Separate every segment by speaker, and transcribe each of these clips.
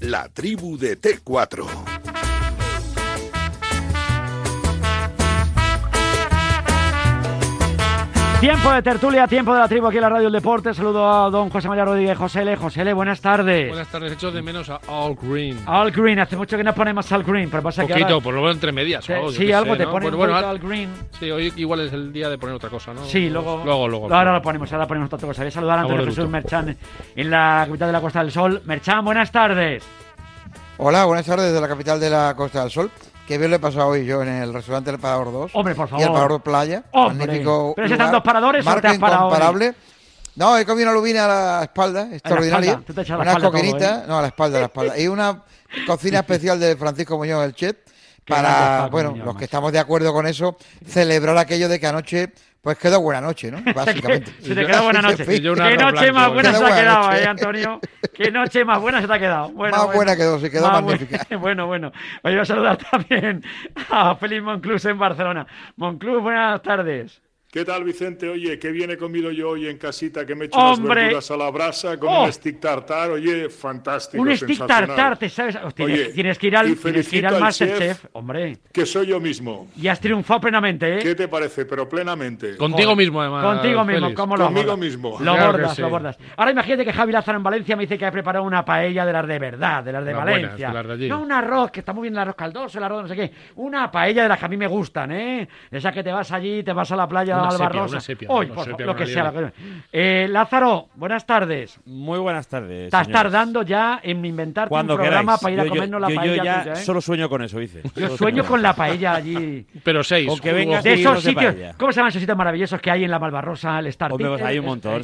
Speaker 1: la tribu de T4.
Speaker 2: Tiempo de tertulia, tiempo de la tribu aquí en la Radio del Deporte. Saludo a don José María Rodríguez José José L, buenas tardes.
Speaker 3: Buenas tardes, hecho de menos a All Green.
Speaker 2: All Green, hace mucho que no ponemos All Green, pero pasa
Speaker 3: Poquito,
Speaker 2: que ahora...
Speaker 3: por lo menos entre medias.
Speaker 2: Te- sí, algo
Speaker 3: sé,
Speaker 2: te
Speaker 3: ¿no? Bueno, bueno,
Speaker 2: poquito
Speaker 3: ah,
Speaker 2: All Green.
Speaker 3: Sí, hoy igual es el día de poner otra cosa, ¿no?
Speaker 2: Sí, luego,
Speaker 3: Luego, luego.
Speaker 2: ahora lo ponemos, ahora ponemos otra cosa. Voy a saludar a Antonio Jesús. Merchan en la capital de la Costa del Sol. Merchan, buenas tardes.
Speaker 4: Hola, buenas tardes desde la capital de la Costa del Sol. Qué bien lo he pasado hoy yo en el restaurante El Parador 2.
Speaker 2: Hombre, por
Speaker 4: Y el
Speaker 2: favor.
Speaker 4: Parador Playa.
Speaker 2: Hombre.
Speaker 4: Magnífico
Speaker 2: ¿Pero
Speaker 4: lugar,
Speaker 2: están dos paradores o
Speaker 4: marco
Speaker 2: te has parado hoy?
Speaker 4: incomparable. No, he comido una lubina a la espalda, extraordinaria.
Speaker 2: espalda, la
Speaker 4: Una coquinita,
Speaker 2: ¿eh?
Speaker 4: no, a la espalda, a la espalda. Y una cocina especial de Francisco Muñoz, el chef, para, bueno, los que estamos de acuerdo con eso, celebrar aquello de que anoche, pues quedó buena noche, ¿no? Básicamente.
Speaker 2: Se te quedó buena noche. Qué noche más
Speaker 3: ¿eh?
Speaker 2: buena
Speaker 4: Quedó
Speaker 2: se te ha quedado, eh, Antonio. Qué noche más buena se te ha quedado. Bueno,
Speaker 4: Más
Speaker 2: bueno.
Speaker 4: buena quedó, sí, quedó
Speaker 2: Más
Speaker 4: magnífica.
Speaker 2: bu- Bueno, bueno. Voy a saludar también a Félix Monclús en Barcelona. Monclús, buenas tardes.
Speaker 5: ¿Qué tal, Vicente? Oye, qué bien he comido yo hoy en casita, que me he hecho
Speaker 2: ¡Hombre!
Speaker 5: unas verduras a la brasa con
Speaker 2: ¡Oh!
Speaker 5: un stick tartar. Oye, fantástico,
Speaker 2: Un stick
Speaker 5: sensacional.
Speaker 2: tartar, ¿te sabes? Oh, tienes,
Speaker 5: Oye,
Speaker 2: tienes que ir al, tienes que ir al
Speaker 5: al
Speaker 2: Masterchef,
Speaker 5: chef.
Speaker 2: hombre.
Speaker 5: Que soy yo mismo.
Speaker 2: Y has triunfado plenamente, ¿eh?
Speaker 5: ¿Qué te parece? Pero plenamente.
Speaker 3: Contigo mismo, además.
Speaker 2: Contigo mismo. ¿cómo lo
Speaker 5: Conmigo
Speaker 2: bordas?
Speaker 5: mismo.
Speaker 2: Lo
Speaker 3: Claro
Speaker 2: bordas,
Speaker 3: sí.
Speaker 2: lo bordas. Ahora imagínate que Javi Lázaro en Valencia me dice que ha preparado una paella de las de verdad, de las de Valencia.
Speaker 3: buenas, de las de allí.
Speaker 2: no un arroz, que está muy bien el arroz caldoso, el arroz no sé qué. Una paella de las que a mí me gustan, ¿eh? Esa que te vas allí, te vas a la playa
Speaker 3: Una sepia,
Speaker 2: Albarrosa.
Speaker 3: una sepia, una
Speaker 2: por
Speaker 3: sepia
Speaker 2: lo que sea.
Speaker 3: alioli.
Speaker 2: lo que- Eh, Lázaro, buenas tardes.
Speaker 6: Muy buenas tardes.
Speaker 2: Estás
Speaker 6: señores.
Speaker 2: tardando ya en inventarte
Speaker 6: Cuando
Speaker 2: un programa
Speaker 6: queráis.
Speaker 2: para ir a
Speaker 6: Yo- yo-
Speaker 2: comernos la
Speaker 6: yo- yo
Speaker 2: paella
Speaker 6: ya
Speaker 2: tuya, ¿eh?
Speaker 6: solo sueño con eso, dice.
Speaker 2: Yo sueño con la paella allí.
Speaker 3: Pero seis.
Speaker 6: Con que vengas
Speaker 2: De esos
Speaker 6: de
Speaker 2: sitios,
Speaker 6: paella.
Speaker 2: ¿cómo se llaman esos sitios maravillosos que hay en la Malvarrosa, el Star
Speaker 6: Hombre, pues hay un montón.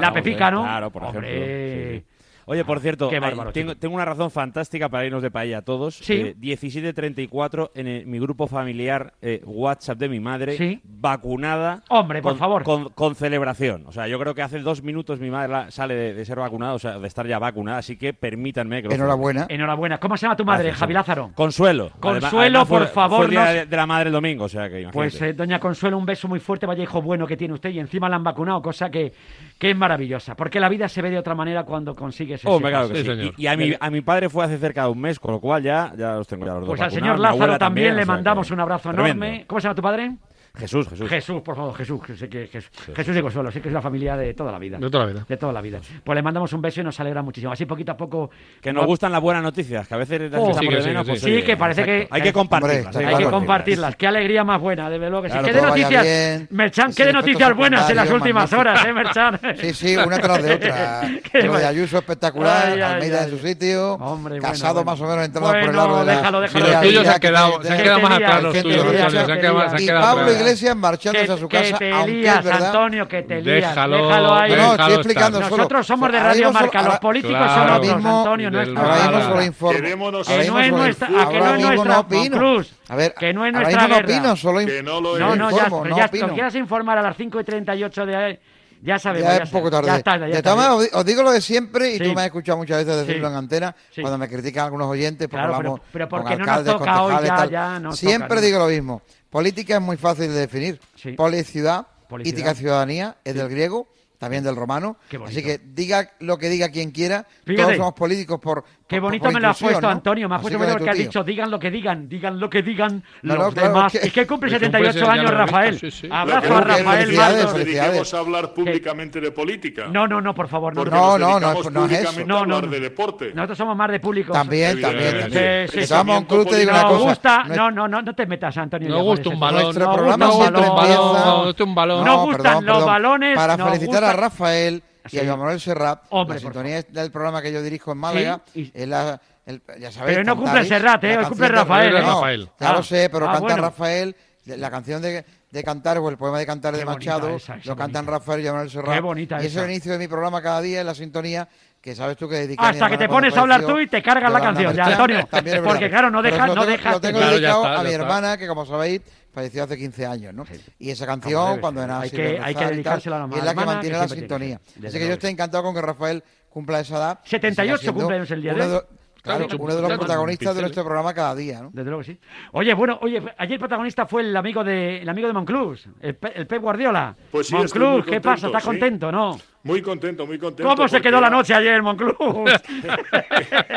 Speaker 2: La Pepica. ¿no?
Speaker 6: Claro, por
Speaker 2: Hombre.
Speaker 6: ejemplo. Oye, por cierto,
Speaker 2: Qué
Speaker 6: ay,
Speaker 2: bárbaro,
Speaker 6: tengo, una razón fantástica para irnos de paella todos.
Speaker 2: Sí.
Speaker 6: Eh, 17.34 en el- mi grupo familiar eh, WhatsApp de mi madre,
Speaker 2: Sí.
Speaker 6: vacunada.
Speaker 2: Hombre, por
Speaker 6: con-
Speaker 2: favor.
Speaker 6: Con, con celebración. O sea, yo creo que hace dos minutos mi madre la- sale de, de ser vacunada, o sea, de estar ya vacunada, así que permítanme que lo
Speaker 4: Enhorabuena.
Speaker 2: Enhorabuena. ¿Cómo se llama tu madre,
Speaker 6: Gracias,
Speaker 2: Javi. Lázaro?
Speaker 6: Consuelo.
Speaker 2: Consuelo, por favor,
Speaker 6: Fue el día de, de la madre el domingo, o sea que imagínate.
Speaker 2: Pues eh, doña Consuelo, un beso muy fuerte, vaya hijo bueno que tiene usted y encima la han vacunado, cosa que, que es maravillosa, porque la vida se ve de otra manera cuando consigues ese
Speaker 6: Hombre, claro que
Speaker 3: Sí,
Speaker 6: sí.
Speaker 3: señor.
Speaker 6: Y, y a, mi, a mi padre fue hace cerca de un mes, con lo cual ya, ya los tengo ya los dos
Speaker 2: Pues al señor Lázaro también, le
Speaker 6: o sea
Speaker 2: mandamos un abrazo
Speaker 6: tremendo.
Speaker 2: enorme. ¿Cómo se llama tu padre?
Speaker 6: Jesús, Jesús.
Speaker 2: Jesús, por favor, Jesús, que sé que Jesús, Jesús y Consuelo, sí que es la familia de toda la vida.
Speaker 3: De toda la vida.
Speaker 2: De toda la vida. Pues le mandamos un beso y nos alegra muchísimo. Así poquito a poco.
Speaker 6: Que nos gustan las buenas noticias, que a veces
Speaker 2: Oh,
Speaker 3: sí, que
Speaker 6: de
Speaker 3: sí,
Speaker 6: menos,
Speaker 3: que
Speaker 6: pues,
Speaker 3: sí.
Speaker 2: Sí, que parece
Speaker 6: exacto.
Speaker 2: que-
Speaker 6: Hay que compartirlas.
Speaker 4: Hombre,
Speaker 2: Hay que compartirlas. Qué alegría más buena, desde luego que sí. ¿Qué de noticias? Merchan, ¿qué de noticias buenas en las últimas horas, eh, Merchan?
Speaker 4: Sí, sí, una tras de otra. Lo de Ayuso espectacular,
Speaker 2: Ay, ay,
Speaker 4: Almeida
Speaker 2: ay.
Speaker 4: en su sitio,
Speaker 2: Hombre,
Speaker 4: Casado
Speaker 2: bueno.
Speaker 4: más o menos entrando por el lado de la
Speaker 2: déjalo, déjalo.
Speaker 3: Sí, los tuyos se han
Speaker 4: que
Speaker 3: quedado,
Speaker 2: que
Speaker 3: más atrás los
Speaker 4: que
Speaker 3: tuyos, se han quedado más- atrás.
Speaker 4: Iglesias marchándose
Speaker 2: Que,
Speaker 4: a su
Speaker 2: que
Speaker 4: casa,
Speaker 2: te
Speaker 4: aunque
Speaker 2: lías,
Speaker 4: es verdad.
Speaker 2: Antonio, que te lías.
Speaker 3: Déjalo,
Speaker 2: Déjalo ahí.
Speaker 4: No, no, estoy explicando
Speaker 3: estar.
Speaker 4: solo.
Speaker 2: Nosotros somos de
Speaker 4: Ahora
Speaker 2: Radio Marca, los
Speaker 4: ahora-
Speaker 2: políticos
Speaker 3: Claro.
Speaker 2: son
Speaker 4: Ahora
Speaker 2: otros,
Speaker 4: mismo-
Speaker 2: Antonio, no es
Speaker 4: Ahora mismo solo informo.
Speaker 2: Que
Speaker 4: Ahora
Speaker 2: no
Speaker 4: mismo
Speaker 2: es
Speaker 4: solo
Speaker 2: nuestra- a que no
Speaker 4: Ahora
Speaker 2: es nuestra-
Speaker 4: no.
Speaker 2: Monclús,
Speaker 4: A ver,
Speaker 2: que no es
Speaker 4: ahora
Speaker 2: nuestra
Speaker 4: mismo no opino, solo
Speaker 5: Que no lo
Speaker 2: No,
Speaker 5: es.
Speaker 2: no, ya,
Speaker 4: no
Speaker 2: ya quieras informar a las 5 y 38 de ya sabemos.
Speaker 4: Ya
Speaker 2: ya
Speaker 4: es poco
Speaker 2: sabemos.
Speaker 4: tarde.
Speaker 2: Ya está, ya
Speaker 4: de os di- os digo lo de siempre y
Speaker 2: Sí.
Speaker 4: tú me has escuchado muchas veces decirlo
Speaker 2: Sí.
Speaker 4: en antena
Speaker 2: Sí.
Speaker 4: cuando me critican algunos oyentes porque
Speaker 2: Claro,
Speaker 4: hablamos
Speaker 2: pero- pero
Speaker 4: con
Speaker 2: porque no nos
Speaker 4: alcaldes,
Speaker 2: toca hoy, ya-
Speaker 4: tal.
Speaker 2: ya nos
Speaker 4: Siempre
Speaker 2: toca, ¿no?
Speaker 4: digo lo mismo. Política es muy fácil de definir.
Speaker 2: Sí.
Speaker 4: Policidad,
Speaker 2: Policidad.
Speaker 4: ética ciudadanía, es del griego, también del romano. Así que diga lo que diga quien quiera,
Speaker 2: Fíjate.
Speaker 4: todos somos políticos por
Speaker 2: Qué
Speaker 4: por-
Speaker 2: bonito
Speaker 4: por
Speaker 2: me lo has puesto,
Speaker 4: ¿no?
Speaker 2: Antonio. Me has puesto bonito
Speaker 4: tu
Speaker 2: que has dicho, digan lo que digan, digan lo que digan
Speaker 4: No,
Speaker 2: los
Speaker 4: no, claro,
Speaker 2: demás.
Speaker 4: es que-
Speaker 2: Es que cumple
Speaker 3: que cumple
Speaker 2: 78
Speaker 3: ese- ya
Speaker 2: años, Rafael.
Speaker 3: sí, sí.
Speaker 2: Abrazo a Rafael Martos.
Speaker 5: Dediquemos a hablar públicamente de política.
Speaker 2: No, no, no, por favor, no.
Speaker 5: Porque
Speaker 2: no.
Speaker 4: No, no, no,
Speaker 5: dedicamos
Speaker 4: es- no es eso.
Speaker 2: No, no,
Speaker 5: de deporte.
Speaker 2: Nosotros somos más de público.
Speaker 4: También, también, también. Un club, te digo una cosa. no
Speaker 2: no, no, no, no te metas, Antonio.
Speaker 3: No gusta
Speaker 2: por
Speaker 3: un balón.
Speaker 4: Nuestro
Speaker 2: No
Speaker 4: programa
Speaker 2: gusta un
Speaker 4: siempre
Speaker 2: balón.
Speaker 4: empieza-
Speaker 3: No, gusta un balón.
Speaker 2: No gustan los balones,
Speaker 4: Para felicitar a Rafael y a Joan Manuel Serrat,
Speaker 2: Hombre,
Speaker 4: la sintonía del programa que yo dirijo en Málaga,
Speaker 2: Sí, y-
Speaker 4: es la, el- ya sabéis,
Speaker 2: Pero no cumple Serrat, ¿eh? cumple Rafael,
Speaker 3: ¿eh?
Speaker 4: No,
Speaker 3: Rafael.
Speaker 4: Ya
Speaker 2: Ah.
Speaker 4: lo sé, pero
Speaker 2: Ah,
Speaker 4: canta
Speaker 2: bueno.
Speaker 4: Rafael, la canción de, de Cantar o el poema de Cantar
Speaker 2: Qué
Speaker 4: de Machado,
Speaker 2: esa, esa
Speaker 4: lo cantan
Speaker 2: bonita.
Speaker 4: Rafael y Manuel Serrat.
Speaker 2: Qué bonita
Speaker 4: y ese es el inicio de mi programa cada día en la sintonía que sabes tú que mi
Speaker 2: Hasta que te pones a hablar tú y te cargas la canción, ya, Antonio. Porque, claro, no dejas- no
Speaker 4: lo tengo-
Speaker 2: dejas-
Speaker 4: Lo tengo
Speaker 3: Claro,
Speaker 4: dedicado
Speaker 3: está,
Speaker 4: a mi hermana, que como sabéis, falleció hace 15 años, ¿no? Y esa canción, cuando era
Speaker 2: Hay
Speaker 4: así
Speaker 2: que- hay que dedicársela a la
Speaker 4: es la que mantiene
Speaker 2: que
Speaker 4: la sintonía. Así que yo estoy encantado con que Rafael cumpla esa edad.
Speaker 2: 78
Speaker 4: Siga siendo
Speaker 2: cumpleaños el día de hoy.
Speaker 4: Claro,
Speaker 3: Claro,
Speaker 4: uno de los protagonistas de nuestro programa cada día, ¿no?
Speaker 2: Desde luego que sí. Oye, bueno, oye, ayer el protagonista fue el amigo de el amigo de Monclús, el, Pe- el Pep Guardiola.
Speaker 5: Pues sí,
Speaker 2: Monclús, ¿qué pasa?
Speaker 5: contento,
Speaker 2: ¿Está
Speaker 5: sí.
Speaker 2: contento, no?
Speaker 5: Muy contento, muy contento.
Speaker 2: ¿Cómo se quedó la noche ayer, Monclús?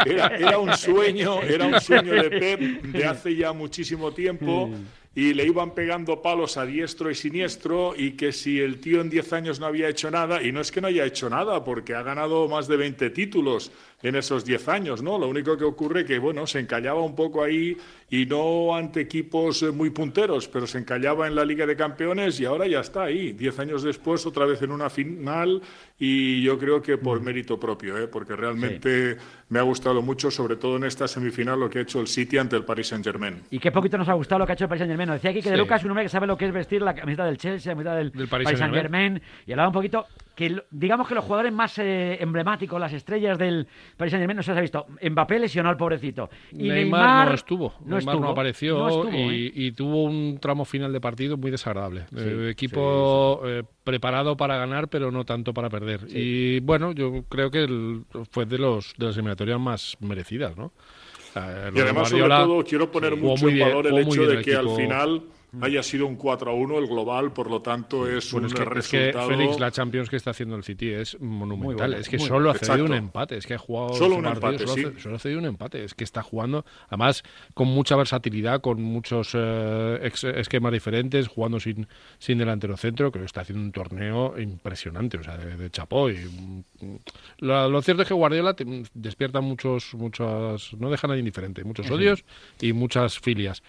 Speaker 5: Era, era un sueño, era un sueño de Pep de hace ya muchísimo tiempo y le iban pegando palos a diestro y siniestro y que si el tío en 10 años no había hecho nada, y no es que no haya hecho nada, porque ha ganado más de 20 títulos en esos 10 años, ¿no? Lo único que ocurre que, bueno, se encallaba un poco ahí y no ante equipos eh, muy punteros, pero se encallaba en la Liga de Campeones y ahora ya está ahí, 10 años después, otra vez en una final y yo creo que por mérito propio, ¿eh? porque realmente me ha gustado mucho, sobre todo en esta semifinal, lo que ha hecho el City ante el Paris Saint-Germain.
Speaker 2: Y qué poquito nos ha gustado lo que ha hecho el Paris Saint-Germain. Decía aquí que de
Speaker 3: Sí.
Speaker 2: Lucas es un hombre que sabe lo que es vestir la camiseta del Chelsea, la camiseta del,
Speaker 3: Del Paris
Speaker 2: Paris
Speaker 3: Saint-Germain.
Speaker 2: Saint-Germain. Y hablaba un poquito que, digamos que los jugadores más eh, emblemáticos, las estrellas del Paris Saint-Germain, no se les ha visto. Mbappé lesionó al pobrecito. Y
Speaker 3: Neymar,
Speaker 2: Neymar,
Speaker 3: no estuvo.
Speaker 2: No
Speaker 3: Neymar
Speaker 2: estuvo,
Speaker 3: no apareció
Speaker 2: no estuvo,
Speaker 3: y,
Speaker 2: ¿eh?
Speaker 3: y tuvo un tramo final de partido muy desagradable.
Speaker 2: Sí,
Speaker 3: Eh, equipo eh, preparado para ganar, pero no tanto para perder. Y bueno, yo creo que el- fue de los de las eliminatorias más merecidas, ¿no? O sea, lo
Speaker 5: Y
Speaker 3: de
Speaker 5: además,
Speaker 3: Guardiola,
Speaker 5: sobre todo, quiero poner mucho
Speaker 3: muy
Speaker 5: en
Speaker 3: bien,
Speaker 5: valor el hecho de
Speaker 3: el
Speaker 5: que
Speaker 3: equipo.
Speaker 5: al final haya sido un 4 a 1 el global, por lo tanto es
Speaker 3: Bueno,
Speaker 5: un
Speaker 3: es que, es que,
Speaker 5: resultado.
Speaker 3: Félix, la Champions que está haciendo el City es monumental. es que solo ha cedido un empate. Es que ha jugado
Speaker 5: Solo un
Speaker 3: partido,
Speaker 5: empate,
Speaker 3: solo,
Speaker 5: sí.
Speaker 3: solo ha cedido un empate. Es que está jugando, además, con mucha versatilidad, con muchos eh, ex- esquemas diferentes, jugando sin, sin delantero centro. Creo que está haciendo un torneo impresionante, o sea, de, de chapó. Y, mm, lo, lo cierto es que Guardiola te- despierta muchos, muchos, no deja a nadie indiferente, muchos odios y muchas filias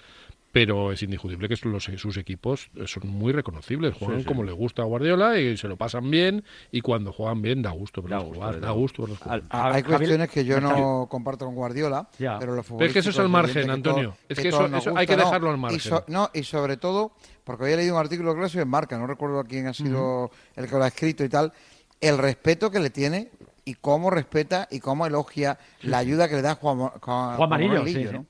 Speaker 3: pero es indiscutible que los- sus equipos eh, son muy reconocibles, juegan como le gusta a Guardiola y se lo pasan bien y cuando juegan bien da gusto verlos
Speaker 2: Da gusto,
Speaker 3: jugar,
Speaker 2: desde
Speaker 3: da gusto verlos jugar.
Speaker 6: Al-
Speaker 4: Hay cuestiones que yo no comparto con Guardiola,
Speaker 2: Ya.
Speaker 4: pero los
Speaker 3: Pero es que eso es al margen, Antonio.
Speaker 4: todo-
Speaker 3: Es que
Speaker 4: todo
Speaker 3: eso- eso hay
Speaker 4: gusta,
Speaker 3: que
Speaker 4: ¿no?
Speaker 3: dejarlo al
Speaker 4: Y
Speaker 3: margen.
Speaker 4: so- no, y sobre todo, porque hoy he leído un artículo creo que ha sido en Marca, no recuerdo quién ha sido el que lo ha escrito y tal, el respeto que le tiene y cómo respeta y cómo elogia la ayuda que le da Juan, Juan,
Speaker 2: Juan Marillo,
Speaker 4: Marillo,
Speaker 2: sí, sí.
Speaker 4: ¿no?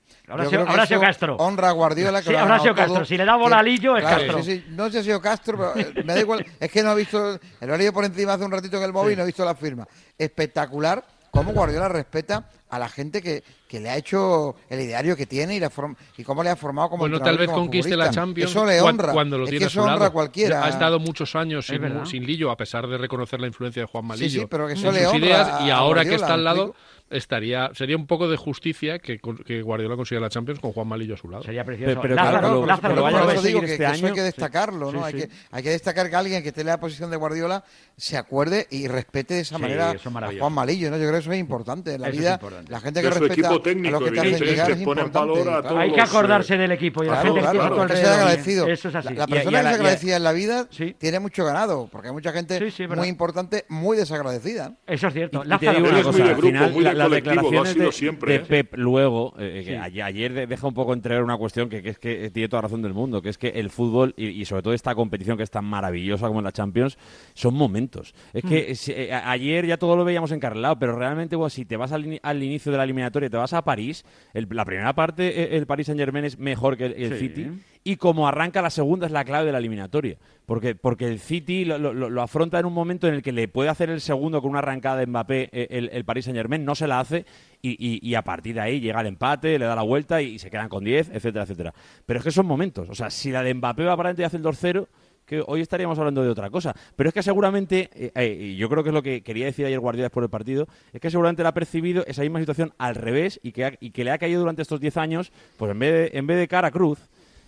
Speaker 2: Sido
Speaker 4: eso
Speaker 2: Castro.
Speaker 4: Honra a Guardiola. Que
Speaker 2: Sí,
Speaker 4: ha
Speaker 2: sido Castro.
Speaker 4: todo.
Speaker 2: Si le da bola
Speaker 4: Que-
Speaker 2: a Lillo, es
Speaker 4: claro,
Speaker 2: Castro.
Speaker 4: sí, sí. No sé si ha sido Castro, pero eh, me da igual. Es que no he visto, lo he leído por encima hace un ratito en el móvil y no he visto la firma. Espectacular cómo Guardiola respeta a la gente que, que le ha hecho el ideario que tiene y, la form- y cómo le ha formado como
Speaker 3: Bueno, tal vez
Speaker 4: como
Speaker 3: conquiste
Speaker 4: futbolista.
Speaker 3: la Champions
Speaker 4: Eso le honra.
Speaker 3: cuando lo
Speaker 4: es
Speaker 3: tiene
Speaker 4: que
Speaker 3: a
Speaker 4: eso
Speaker 3: su
Speaker 4: honra
Speaker 3: lado.
Speaker 4: a cualquiera.
Speaker 3: Ha estado muchos años sin, sin Lillo, a pesar de reconocer la influencia de Juan Malillo
Speaker 4: Sí, sí, pero que
Speaker 3: en
Speaker 4: eso le
Speaker 3: sus
Speaker 4: honra
Speaker 3: ideas,
Speaker 4: a
Speaker 3: y ahora que está al
Speaker 4: ¿me
Speaker 3: lado,
Speaker 4: explico?
Speaker 3: Estaría sería un poco de justicia que, que Guardiola consiga la Champions con Juan Malillo a su lado.
Speaker 2: Sería precioso.
Speaker 6: Pero- pero
Speaker 2: Lázaro,
Speaker 6: Claro,
Speaker 2: Lázaro,
Speaker 6: pero
Speaker 4: digo que,
Speaker 6: este
Speaker 4: que eso hay que destacarlo, ¿no?
Speaker 2: Sí,
Speaker 4: hay,
Speaker 2: sí.
Speaker 4: Que, hay que destacar que alguien que esté en la posición de Guardiola se acuerde y respete de esa
Speaker 2: Sí,
Speaker 4: manera
Speaker 2: es
Speaker 4: a. Juan Malillo, ¿no? Yo creo que eso es importante en la
Speaker 2: Eso
Speaker 4: vida.
Speaker 2: importante.
Speaker 4: La gente que
Speaker 5: su
Speaker 4: respeta
Speaker 5: equipo
Speaker 4: a
Speaker 5: técnico,
Speaker 4: los que te hacen llegar es importante.
Speaker 5: valor a
Speaker 4: claro.
Speaker 5: todos
Speaker 2: Hay que acordarse
Speaker 5: eh,
Speaker 2: del equipo y la
Speaker 4: Claro,
Speaker 2: gente que
Speaker 4: sea agradecido.
Speaker 2: Eso es así.
Speaker 4: La, persona que es agradecida en la vida tiene mucho ganado, porque hay mucha gente muy importante, muy desagradecida.
Speaker 2: Eso es cierto. Lázaro,
Speaker 5: muy de grupo, muy de colectivo, lo ha
Speaker 6: declaraciones
Speaker 5: sido
Speaker 6: de,
Speaker 5: siempre,
Speaker 6: de
Speaker 5: ¿eh?
Speaker 6: Pep luego, eh, que
Speaker 2: Sí.
Speaker 6: ayer, ayer de- deja un poco entrever una cuestión que, que es que tiene toda razón del mundo, que es que el fútbol y, y sobre todo esta competición que es tan maravillosa como la Champions, son momentos. Es
Speaker 2: Mm.
Speaker 6: que si- eh, ayer ya todo lo veíamos encarrilado, pero realmente bueno, si te vas al, al inicio de la eliminatoria, te vas a París, el- la primera parte eh, el Paris Saint Germain es mejor que el, el
Speaker 2: Sí.
Speaker 6: City y como arranca la segunda es la clave de la eliminatoria. Porque, porque el City lo, afronta en un momento en el que le puede hacer el segundo con una arrancada de Mbappé eh, el, el Paris Saint Germain, no se la hace y, a partir de ahí llega el empate, le da la vuelta y, se quedan con 10, etcétera, etcétera. Pero es que son momentos. O sea, si la de Mbappé va para adelante y hace el 2-0, que hoy estaríamos hablando de otra cosa. Pero es que seguramente, eh, eh, yo creo que es lo que quería decir ayer Guardiola después del partido, es que seguramente le ha percibido esa misma situación al revés y que, ha- y que le ha caído durante estos 10 años, pues en vez de, en vez de cara a cruz.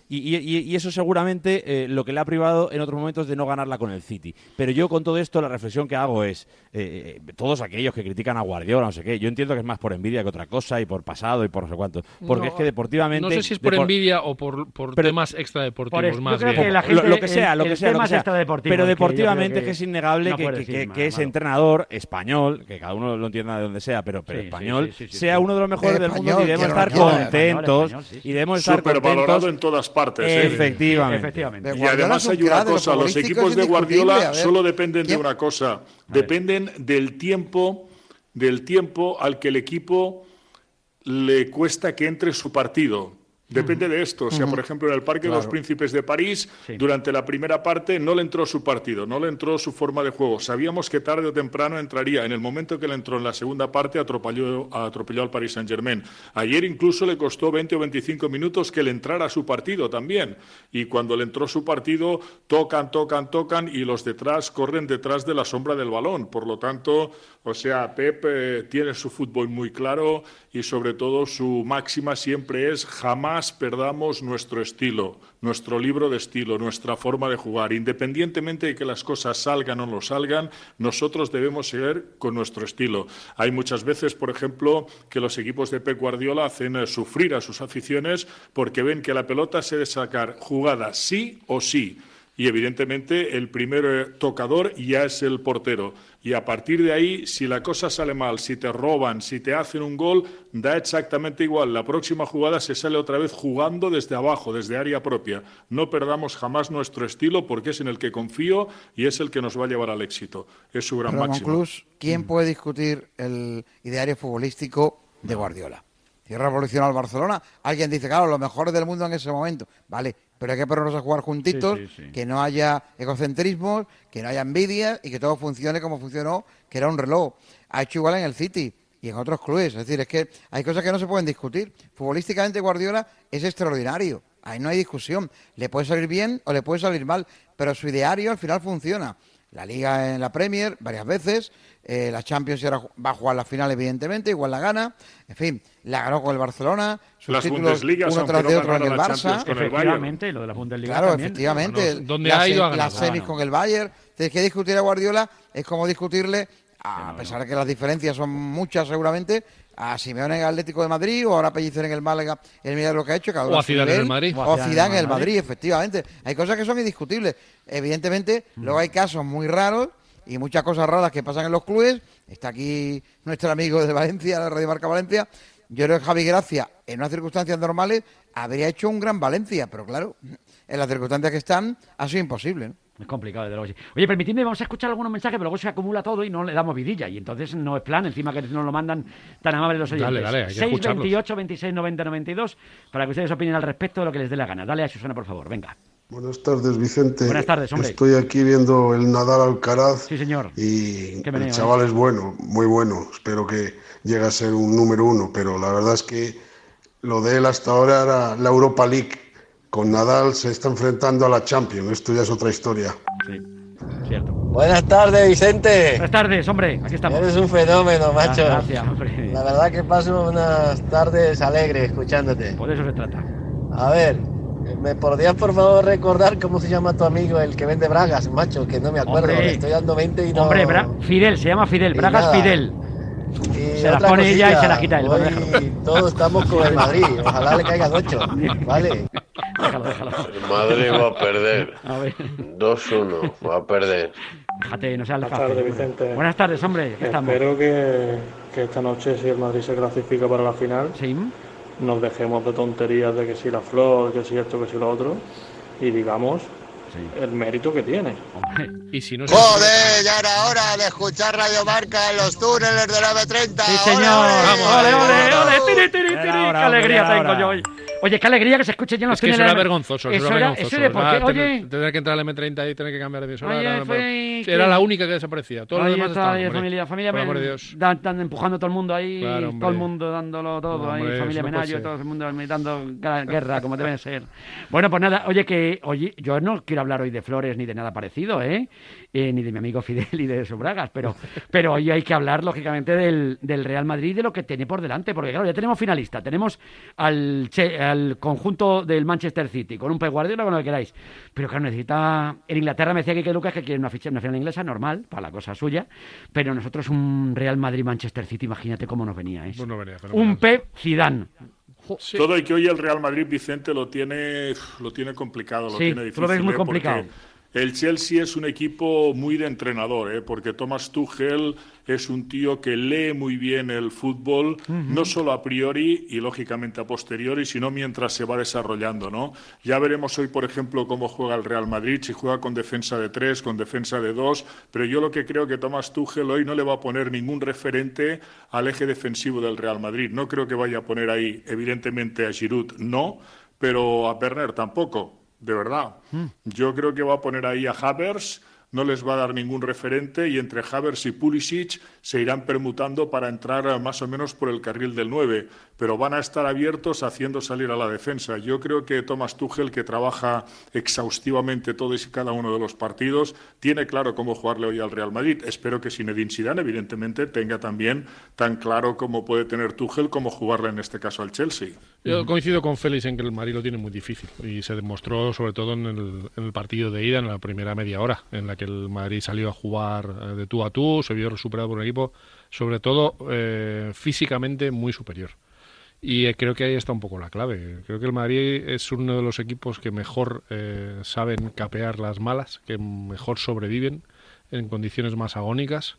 Speaker 6: Y, y- eso seguramente eh, lo que le ha privado en otros momentos de no ganarla con el City. Pero yo con todo esto la reflexión que hago es, eh, eh, todos aquellos que critican a Guardiola, no sé qué, yo entiendo que es más por envidia que otra cosa y por pasado y por no sé cuánto. Porque
Speaker 3: No,
Speaker 6: es que deportivamente...
Speaker 3: No sé si es por
Speaker 6: depor-
Speaker 3: envidia o por, por
Speaker 6: Pero-
Speaker 3: temas
Speaker 2: Por
Speaker 3: extradeportivos
Speaker 2: yo
Speaker 3: más
Speaker 2: creo
Speaker 3: bien.
Speaker 2: que la
Speaker 6: lo,
Speaker 2: gente-
Speaker 6: lo que sea, lo que sea, lo que Pero deportivamente
Speaker 2: que
Speaker 6: que es innegable
Speaker 2: no
Speaker 6: que, que-
Speaker 2: decir
Speaker 6: ese entrenador español, que cada uno lo entienda de donde sea, pero, pero
Speaker 2: Sí, sí,
Speaker 6: español,
Speaker 2: sí, sí, sí,
Speaker 6: sea
Speaker 2: sí.
Speaker 6: uno de los mejores del mundo y debemos estar contentos y debemos estar contentos.
Speaker 5: en todas partes. ¿eh?
Speaker 6: Efectivamente.
Speaker 2: Efectivamente.
Speaker 5: Y además hay una cosa, los equipos de Guardiola solo dependen de
Speaker 4: ¿quién-
Speaker 5: una cosa, dependen del tiempo, del tiempo al que el equipo le cuesta que entre su partido. Depende de esto. O sea, por ejemplo, en el Parque de los Príncipes de París,
Speaker 2: Sí.
Speaker 5: durante la primera parte no le entró su partido, no le entró su forma de juego. Sabíamos que tarde o temprano entraría. En el momento que le entró en la segunda parte, atropelló, atropelló al Paris Saint-Germain. Ayer incluso le costó 20 o 25 minutos que le entrara su partido también. Y cuando le entró su partido, tocan, tocan, tocan y los detrás corren detrás de la sombra del balón. Por lo tanto, o sea, Pep eh, tiene su fútbol muy claro y sobre todo su máxima siempre es jamás perdamos nuestro estilo, nuestro libro de estilo, nuestra forma de jugar. Independientemente de que las cosas salgan o no salgan, nosotros debemos seguir con nuestro estilo. Hay muchas veces, por ejemplo, que los equipos de Pep Guardiola hacen eh, sufrir a sus aficiones porque ven que la pelota se debe sacar jugada sí o sí. Y evidentemente el primer eh, tocador ya es el portero. Y a partir de ahí, si la cosa sale mal, si te roban, si te hacen un gol, da exactamente igual. La próxima jugada se sale otra vez jugando desde abajo, desde área propia. No perdamos jamás nuestro estilo porque es en el que confío y es el que nos va a llevar al éxito. Es su gran
Speaker 4: Ramón
Speaker 5: máximo.
Speaker 4: Cruz, ¿quién puede discutir el ideario futbolístico de Guardiola? ¿Quién revolucionó al Barcelona? Alguien dice, claro, los mejores del mundo en ese momento. Vale, pero hay que ponernos a jugar juntitos,
Speaker 2: Sí, sí, sí.
Speaker 4: que no haya egocentrismos, que no haya envidia y que todo funcione como funcionó, que era un reloj. Ha hecho igual en el City y en otros clubes. Es decir, es que hay cosas que no se pueden discutir. Futbolísticamente Guardiola es extraordinario. Ahí no hay discusión. Le puede salir bien o le puede salir mal, pero su ideario al final funciona. La Liga en la Premier varias veces, eh, la Champions ahora ju- va a jugar la final evidentemente, igual la gana. En fin, la ganó con el Barcelona, sus
Speaker 5: Las
Speaker 4: títulos uno tras
Speaker 5: no
Speaker 4: de otro en el
Speaker 5: la
Speaker 4: Barça.
Speaker 5: Champions con el Bayern.
Speaker 2: Efectivamente, lo de la Bundesliga
Speaker 4: Claro,
Speaker 2: también.
Speaker 4: efectivamente.
Speaker 3: ¿dónde
Speaker 4: la
Speaker 3: ha ido a ganar?
Speaker 4: Las semis con el Bayern. Tienes que discutir a Guardiola, es como discutirle, a pesar de que las diferencias son muchas seguramente, a Simeone en el Atlético de Madrid o ahora Pellicer en el Málaga, el mira lo que ha hecho. cada
Speaker 3: O a Zidane en el Madrid.
Speaker 4: O a Zidane en el Madrid, efectivamente. Hay cosas que son indiscutibles. Evidentemente,
Speaker 3: Mm.
Speaker 4: luego hay casos muy raros y muchas cosas raras que pasan en los clubes. Está aquí nuestro amigo de Valencia, la Radio Marca Valencia. Yo creo que Javi Gracia, en unas circunstancias normales, habría hecho un gran Valencia, pero claro, en las circunstancias que están, ha sido imposible. ¿no?
Speaker 2: Es complicado, desde luego. sí. Oye, permitidme, vamos a escuchar algunos mensajes, pero luego se acumula todo y no le damos vidilla. Y entonces no es plan, encima que nos lo mandan tan amables los oyentes.
Speaker 3: Dale, dale, hay que escucharlos.
Speaker 2: 628 26 90 92 para que ustedes opinen al respecto de lo que les dé la gana. Dale a Susana, por favor, venga.
Speaker 7: Buenas tardes, Vicente.
Speaker 2: Buenas tardes, hombre.
Speaker 7: Estoy aquí viendo el Nadal Alcaraz.
Speaker 2: Sí, señor.
Speaker 7: Y
Speaker 2: Qué meneo,
Speaker 7: el chaval es bueno, muy bueno. Espero que llegue a ser un número uno, pero la verdad es que lo de él hasta ahora era la Europa League. Con Nadal se está enfrentando a la Champions. Esto ya es otra historia.
Speaker 2: Sí, cierto.
Speaker 8: Buenas tardes, Vicente.
Speaker 2: Buenas tardes, hombre, aquí estamos.
Speaker 8: Eres un fenómeno, macho.
Speaker 2: Gracias, hombre.
Speaker 8: La verdad que paso unas tardes alegres escuchándote.
Speaker 2: Por eso se trata.
Speaker 8: A ver, ¿me podrías por favor recordar cómo se llama tu amigo, el que vende bragas, macho? Que no me acuerdo,
Speaker 2: Hombre.
Speaker 8: le estoy dando 20 y no...
Speaker 2: Hombre, Bra- Fidel, se llama Fidel,
Speaker 8: Y
Speaker 2: Bragas
Speaker 8: nada.
Speaker 2: Fidel.
Speaker 8: Y
Speaker 2: se las
Speaker 8: otra
Speaker 2: pone ella y
Speaker 8: cosilla,
Speaker 2: se las quita él,
Speaker 8: Hoy
Speaker 2: bueno, déjalo.
Speaker 8: todos estamos con el Madrid, ojalá le caigan 8, ¿vale?
Speaker 2: Déjalo, déjalo.
Speaker 9: Madrid va a perder.
Speaker 2: A ver,
Speaker 9: 2-1, va a perder.
Speaker 2: déjate, no seas
Speaker 10: Buenas
Speaker 2: fácil.
Speaker 10: tardes, Vicente.
Speaker 2: Buenas tardes, hombre.
Speaker 10: Espero que, que esta noche, si el Madrid se clasifica para la final,
Speaker 2: Sí,
Speaker 10: nos dejemos de tonterías de que si la flor, que si esto, que si lo otro, y digamos
Speaker 2: sí.
Speaker 10: el mérito que tiene.
Speaker 2: Hombre.
Speaker 3: Y si no se-
Speaker 8: Joder, ya era hora de escuchar Radio Marca en los túneles de la B30.
Speaker 2: Sí, señor. Ole, ole, ole, tiri, tiri,
Speaker 6: Era
Speaker 2: tiri.
Speaker 6: hora,
Speaker 2: Qué
Speaker 6: hombre,
Speaker 2: alegría tengo yo hoy. Oye, qué alegría que se escuche ya en los
Speaker 3: Es que eso era vergonzoso, eso,
Speaker 2: Eso
Speaker 3: era vergonzoso.
Speaker 2: eso.
Speaker 3: Tener, que entrar al M30 y tener que cambiar de.
Speaker 2: Oye,
Speaker 3: era,
Speaker 2: fue-
Speaker 3: era la única que desaparecía. Todos los demás
Speaker 2: está,
Speaker 3: estaban,
Speaker 2: familia, familia
Speaker 3: Por amor de
Speaker 2: Men-
Speaker 3: Dios.
Speaker 2: dan- dan empujando todo el mundo ahí,
Speaker 3: Claro,
Speaker 2: todo el mundo dándolo todo, ahí,
Speaker 3: Hombre,
Speaker 2: familia
Speaker 3: eso no
Speaker 2: Menayo, todo el mundo dando guerra, como debe ser. Bueno, pues nada, oye, que oye, yo no quiero hablar hoy de flores ni de nada parecido, ¿eh? Eh, ni de mi amigo Fidel y de sus bragas, pero, pero hoy hay que hablar, lógicamente, del, del Real Madrid y de lo que tiene por delante, porque claro, ya tenemos finalista, tenemos al, Che- al conjunto del Manchester City, con un Pep Guardiola, con lo que queráis, pero claro, necesita... En Inglaterra me decía que Lucas que quiere una, ficha, una final inglesa normal, para la cosa suya, pero nosotros un Real Madrid-Manchester City, imagínate cómo nos venía eso.
Speaker 3: Pues no venía,
Speaker 2: un Pep Zidane.
Speaker 3: Sí.
Speaker 5: Todo y que hoy el Real Madrid, Vicente, lo tiene, lo tiene complicado, lo
Speaker 2: Sí,
Speaker 5: tiene difícil.
Speaker 2: lo ves muy
Speaker 5: ¿eh?
Speaker 2: complicado.
Speaker 5: Porque El Chelsea es un equipo muy de entrenador, ¿eh? porque Thomas Tuchel es un tío que lee muy bien el fútbol, no solo a priori y lógicamente a posteriori, sino mientras se va desarrollando, ¿no? Ya veremos hoy, por ejemplo, cómo juega el Real Madrid, si juega con defensa de tres, con defensa de dos, pero yo lo que creo que Thomas Tuchel hoy no le va a poner ningún referente al eje defensivo del Real Madrid. No creo que vaya a poner ahí, evidentemente, a Giroud, no, pero a Werner tampoco de verdad. Yo creo que va a poner ahí a Havers, no les va a dar ningún referente y entre Havers y Pulisic se irán permutando para entrar más o menos por el carril del 9, pero van a estar abiertos haciendo salir a la defensa. Yo creo que Thomas Tuchel, que trabaja exhaustivamente todos y cada uno de los partidos, tiene claro cómo jugarle hoy al Real Madrid. Espero que Zinedine Zidane, evidentemente, tenga también tan claro como puede tener Tuchel como jugarle en este caso al Chelsea.
Speaker 3: Yo coincido con Félix en que el Madrid lo tiene muy difícil y se demostró sobre todo en el, en el partido de ida, en la primera media hora, en la que el Madrid salió a jugar eh, de tú a tú, se vio superado por un equipo, sobre todo eh, físicamente muy superior. Y eh, creo que ahí está un poco la clave. Creo que el Madrid es uno de los equipos que mejor saben capear las malas, que mejor sobreviven en condiciones más agónicas.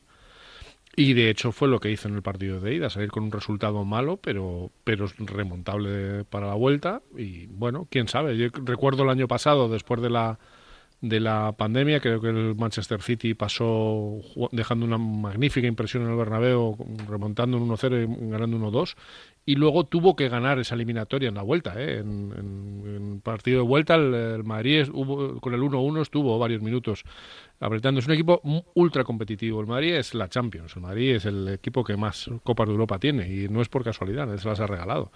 Speaker 3: Y de hecho fue lo que hizo en el partido de ida, salir con un resultado malo, pero, pero remontable para la vuelta. Y bueno, quién sabe. Yo recuerdo el año pasado, después de la, de la pandemia, creo que el Manchester City pasó dejando una magnífica impresión en el Bernabéu, remontando un 1-0 y ganando 1-2. Y luego tuvo que ganar esa eliminatoria en la vuelta. ¿eh? En, partido de vuelta, el, Madrid hubo- con el 1-1 estuvo varios minutos apretando. Es un equipo ultra competitivo. El Madrid es la Champions. El Madrid es el equipo que más Copas de Europa tiene. Y no es por casualidad, se las ha regalado.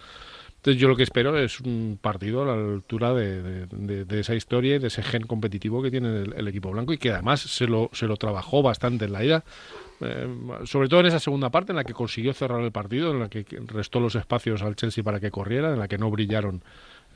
Speaker 3: Entonces yo lo que espero es un partido a la altura de, de- esa historia y de ese gen competitivo que tiene el, equipo blanco y que además se lo, se lo trabajó bastante en la ida, eh, sobre todo en esa segunda parte en la que consiguió cerrar el partido, en la que restó los espacios al Chelsea para que corriera, en la que no brillaron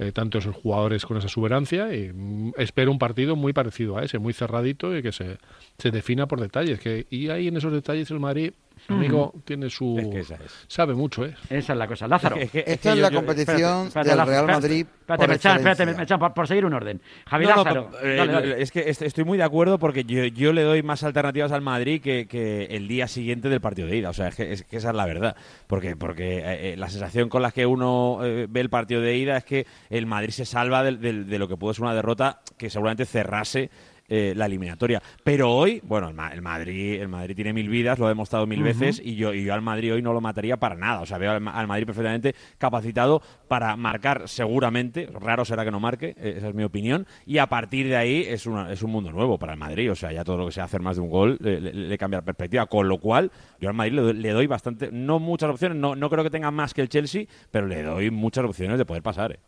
Speaker 3: eh, tantos jugadores con esa exuberancia y mm, espero un partido muy parecido a ese, muy cerradito y que se, se defina por detalles. Que, y ahí en esos detalles el Madrid, amigo, tiene su...
Speaker 6: Es que esa es.
Speaker 3: Sabe mucho, ¿eh?
Speaker 2: Esa es la cosa. Lázaro.
Speaker 6: Es que- es
Speaker 4: Esta
Speaker 6: que
Speaker 4: es
Speaker 6: yo-
Speaker 4: la
Speaker 6: yo-
Speaker 4: competición
Speaker 2: Espérate,
Speaker 4: del Real
Speaker 2: espérate,
Speaker 4: Madrid.
Speaker 2: Espérate,
Speaker 4: por
Speaker 2: Merchan, espérate. Merchan, por, por seguir un orden. Javier
Speaker 6: No, no,
Speaker 2: Lázaro.
Speaker 6: eh,
Speaker 2: dale, dale.
Speaker 6: Es que est- estoy muy de acuerdo porque yo, yo le doy más alternativas al Madrid que, que el día siguiente del partido de ida. O sea, es que, es que esa es la verdad. Porque, porque eh, eh, la sensación con la que uno eh, ve el partido de ida es que el Madrid se salva del- de, lo que puede ser una derrota que seguramente cerrase eh, la eliminatoria. Pero hoy, bueno, el, Ma- el Madrid el Madrid tiene mil vidas, lo ha demostrado mil veces y yo, y yo al Madrid hoy no lo mataría para nada. O sea, veo al, Ma- al Madrid perfectamente capacitado para marcar seguramente, raro será que no marque, eh, esa es mi opinión, y a partir de ahí es, una- es un mundo nuevo para el Madrid. O sea, ya todo lo que sea hacer más de un gol le, le- le cambia la perspectiva. Con lo cual, yo al Madrid le doy, le doy bastante, no muchas opciones, no, no creo que tenga más que el Chelsea, pero le doy muchas opciones de poder pasar. eh.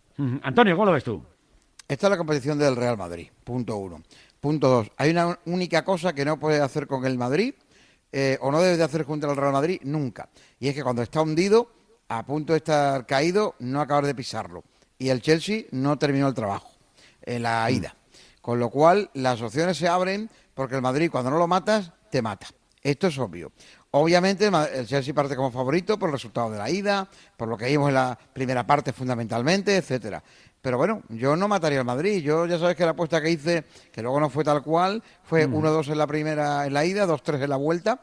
Speaker 2: Antonio, ¿cómo lo ves tú?
Speaker 4: Esta es la competición del Real Madrid, punto uno. Punto dos, hay una única cosa que no puede hacer con el Madrid, eh, o no debe de hacer contra el Real Madrid nunca, y es que cuando está hundido, a punto de estar caído, no acabar de pisarlo. Y el Chelsea no terminó el trabajo en la ida. Con lo cual, las opciones se abren porque el Madrid, cuando no lo matas, te mata. Esto es obvio. Obviamente, el Chelsea parte como favorito por el resultado de la ida, por lo que vimos en la primera parte fundamentalmente, etcétera. Pero bueno, yo no mataría al Madrid. Yo ya sabes que la apuesta que hice, que luego no fue tal cual, fue 1-2 en la primera en la ida, 2-3 en la vuelta.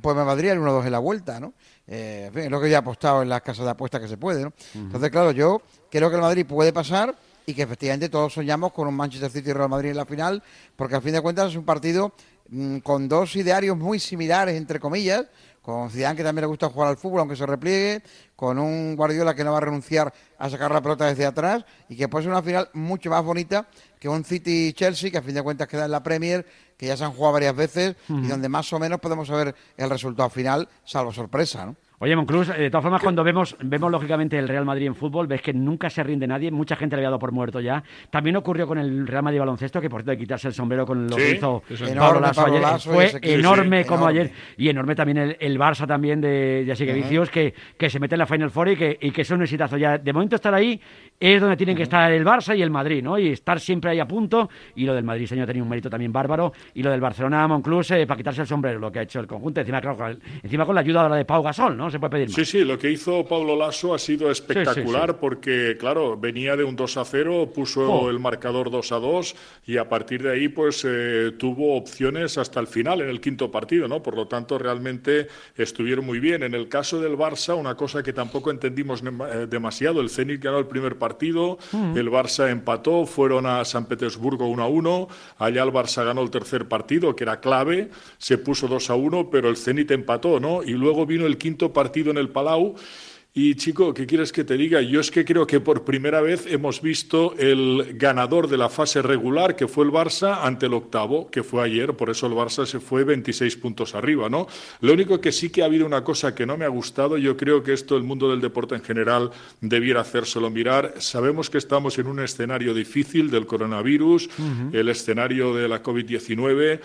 Speaker 4: Pues me valdría el 1-2 en la vuelta, ¿no? Eh, en fin, es lo que ya he apostado en las casas de apuestas que se puede, ¿no? Entonces, claro, yo creo que el Madrid puede pasar y que efectivamente todos soñamos con un Manchester City y Real Madrid en la final, porque al fin de cuentas es un partido mm, con dos idearios muy similares, entre comillas, con Zidane que también le gusta jugar al fútbol aunque se repliegue, con un Guardiola que no va a renunciar a sacar la pelota desde atrás y que puede ser una final mucho más bonita que un City-Chelsea que a fin de cuentas queda en la Premier, que ya se han jugado varias veces y donde más o menos podemos saber el resultado final, salvo sorpresa, ¿no?
Speaker 2: Oye, Monclús, eh, de todas formas, cuando vemos, vemos lógicamente el Real Madrid en fútbol, ves que nunca se rinde nadie, mucha gente le había dado por muerto ya. También ocurrió con el Real Madrid baloncesto, que por cierto, de quitarse el sombrero con lo
Speaker 5: Sí,
Speaker 2: que hizo Pablo Lasso
Speaker 4: Pablo
Speaker 2: ayer,
Speaker 4: Lasso y
Speaker 2: fue enorme
Speaker 4: Sí,
Speaker 2: como
Speaker 4: enorme.
Speaker 2: ayer, y enorme también el, el Barça también de Jessica Vicios, que, que se mete en la Final Four y que, y que es un exitazo. Ya, de momento estar ahí es donde tienen que estar el Barça y el Madrid, ¿no? Y estar siempre ahí a punto, y lo del Madrid, señor, tenía un mérito también bárbaro, y lo del Barcelona Monclús, eh, para quitarse el sombrero, lo que ha hecho el conjunto, encima, claro, encima con la ayuda ahora de Pau Gasol, ¿no? Se puede pedir más.
Speaker 5: Sí, sí, lo que hizo Pablo Lasso ha sido espectacular
Speaker 2: Sí, sí, sí.
Speaker 5: porque, claro, venía de un 2 a 0, puso
Speaker 2: Oh.
Speaker 5: el marcador 2 a 2 y a partir de ahí, pues eh, tuvo opciones hasta el final, en el quinto partido, ¿no? Por lo tanto, realmente estuvieron muy bien. En el caso del Barça, una cosa que tampoco entendimos eh, demasiado, el Zenit ganó el primer partido,
Speaker 11: Mm.
Speaker 5: el Barça empató, fueron a San Petersburgo 1 a 1, allá el Barça ganó el tercer partido, que era clave, se puso 2 a 1, pero el Zenit empató, ¿no? Y luego vino el quinto partido en el Palau. Y chico, ¿qué quieres que te diga? Yo es que creo que por primera vez hemos visto el ganador de la fase regular, que fue el Barça, ante el octavo, que fue ayer, por eso el Barça se fue 26 puntos arriba, ¿no? Lo único que sí que ha habido una cosa que no me ha gustado, yo creo que esto el mundo del deporte en general debiera hacérselo mirar. Sabemos que estamos en un escenario difícil del coronavirus, el escenario de la COVID-19,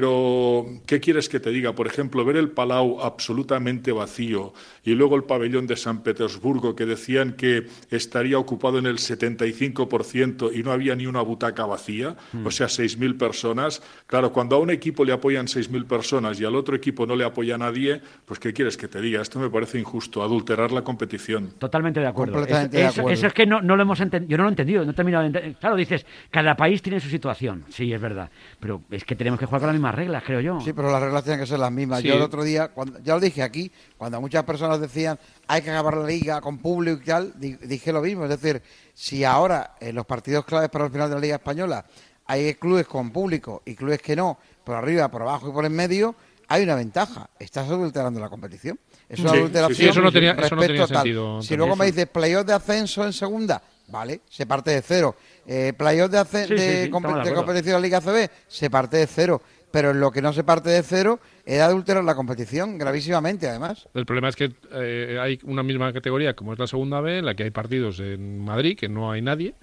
Speaker 5: pero ¿qué quieres que te diga? Por ejemplo, ver el Palau absolutamente vacío y luego el pabellón de San Petersburgo que decían que estaría ocupado en el 75% y no había ni una butaca vacía,
Speaker 11: Mm.
Speaker 5: o sea, 6.000 personas. Claro, cuando a un equipo le apoyan 6.000 personas y al otro equipo no le apoya nadie, pues ¿qué quieres que te diga? Esto me parece injusto, adulterar la competición.
Speaker 2: Totalmente de acuerdo.
Speaker 4: Completamente
Speaker 2: Es-
Speaker 4: de
Speaker 2: eso,
Speaker 4: acuerdo.
Speaker 2: eso es que no, no lo hemos entendido. Yo no lo he entendido, no he terminado de Claro, dices, cada país tiene su situación. Sí, es verdad. Pero es que tenemos que jugar con las mismas reglas, creo yo.
Speaker 4: Sí, pero las reglas tienen que ser las mismas.
Speaker 2: Sí.
Speaker 4: Yo el otro día, cuando, ya lo dije aquí, cuando muchas personas decían hay que acabar la liga con público y tal, di- dije lo mismo. Es decir, si ahora en los partidos claves para el final de la Liga Española hay clubes con público y clubes que no, por arriba, por abajo y por en medio, hay una ventaja. Estás adulterando la competición. Es una
Speaker 3: Sí,
Speaker 4: adulteración.
Speaker 3: sí, sí, eso no tenía- eso no
Speaker 4: respecto
Speaker 3: tenía
Speaker 4: a tal.
Speaker 3: sentido,
Speaker 4: Si luego me dices playoff de ascenso en segunda, vale, se parte de cero. Eh, playoff de, de
Speaker 2: de
Speaker 4: de competición de la Liga CB, se parte de cero. Pero en lo que no se parte de cero es adulterar la competición, gravísimamente además.
Speaker 3: El problema es que eh, hay una misma categoría como es la segunda B, en la que hay partidos en Madrid, que no hay nadie,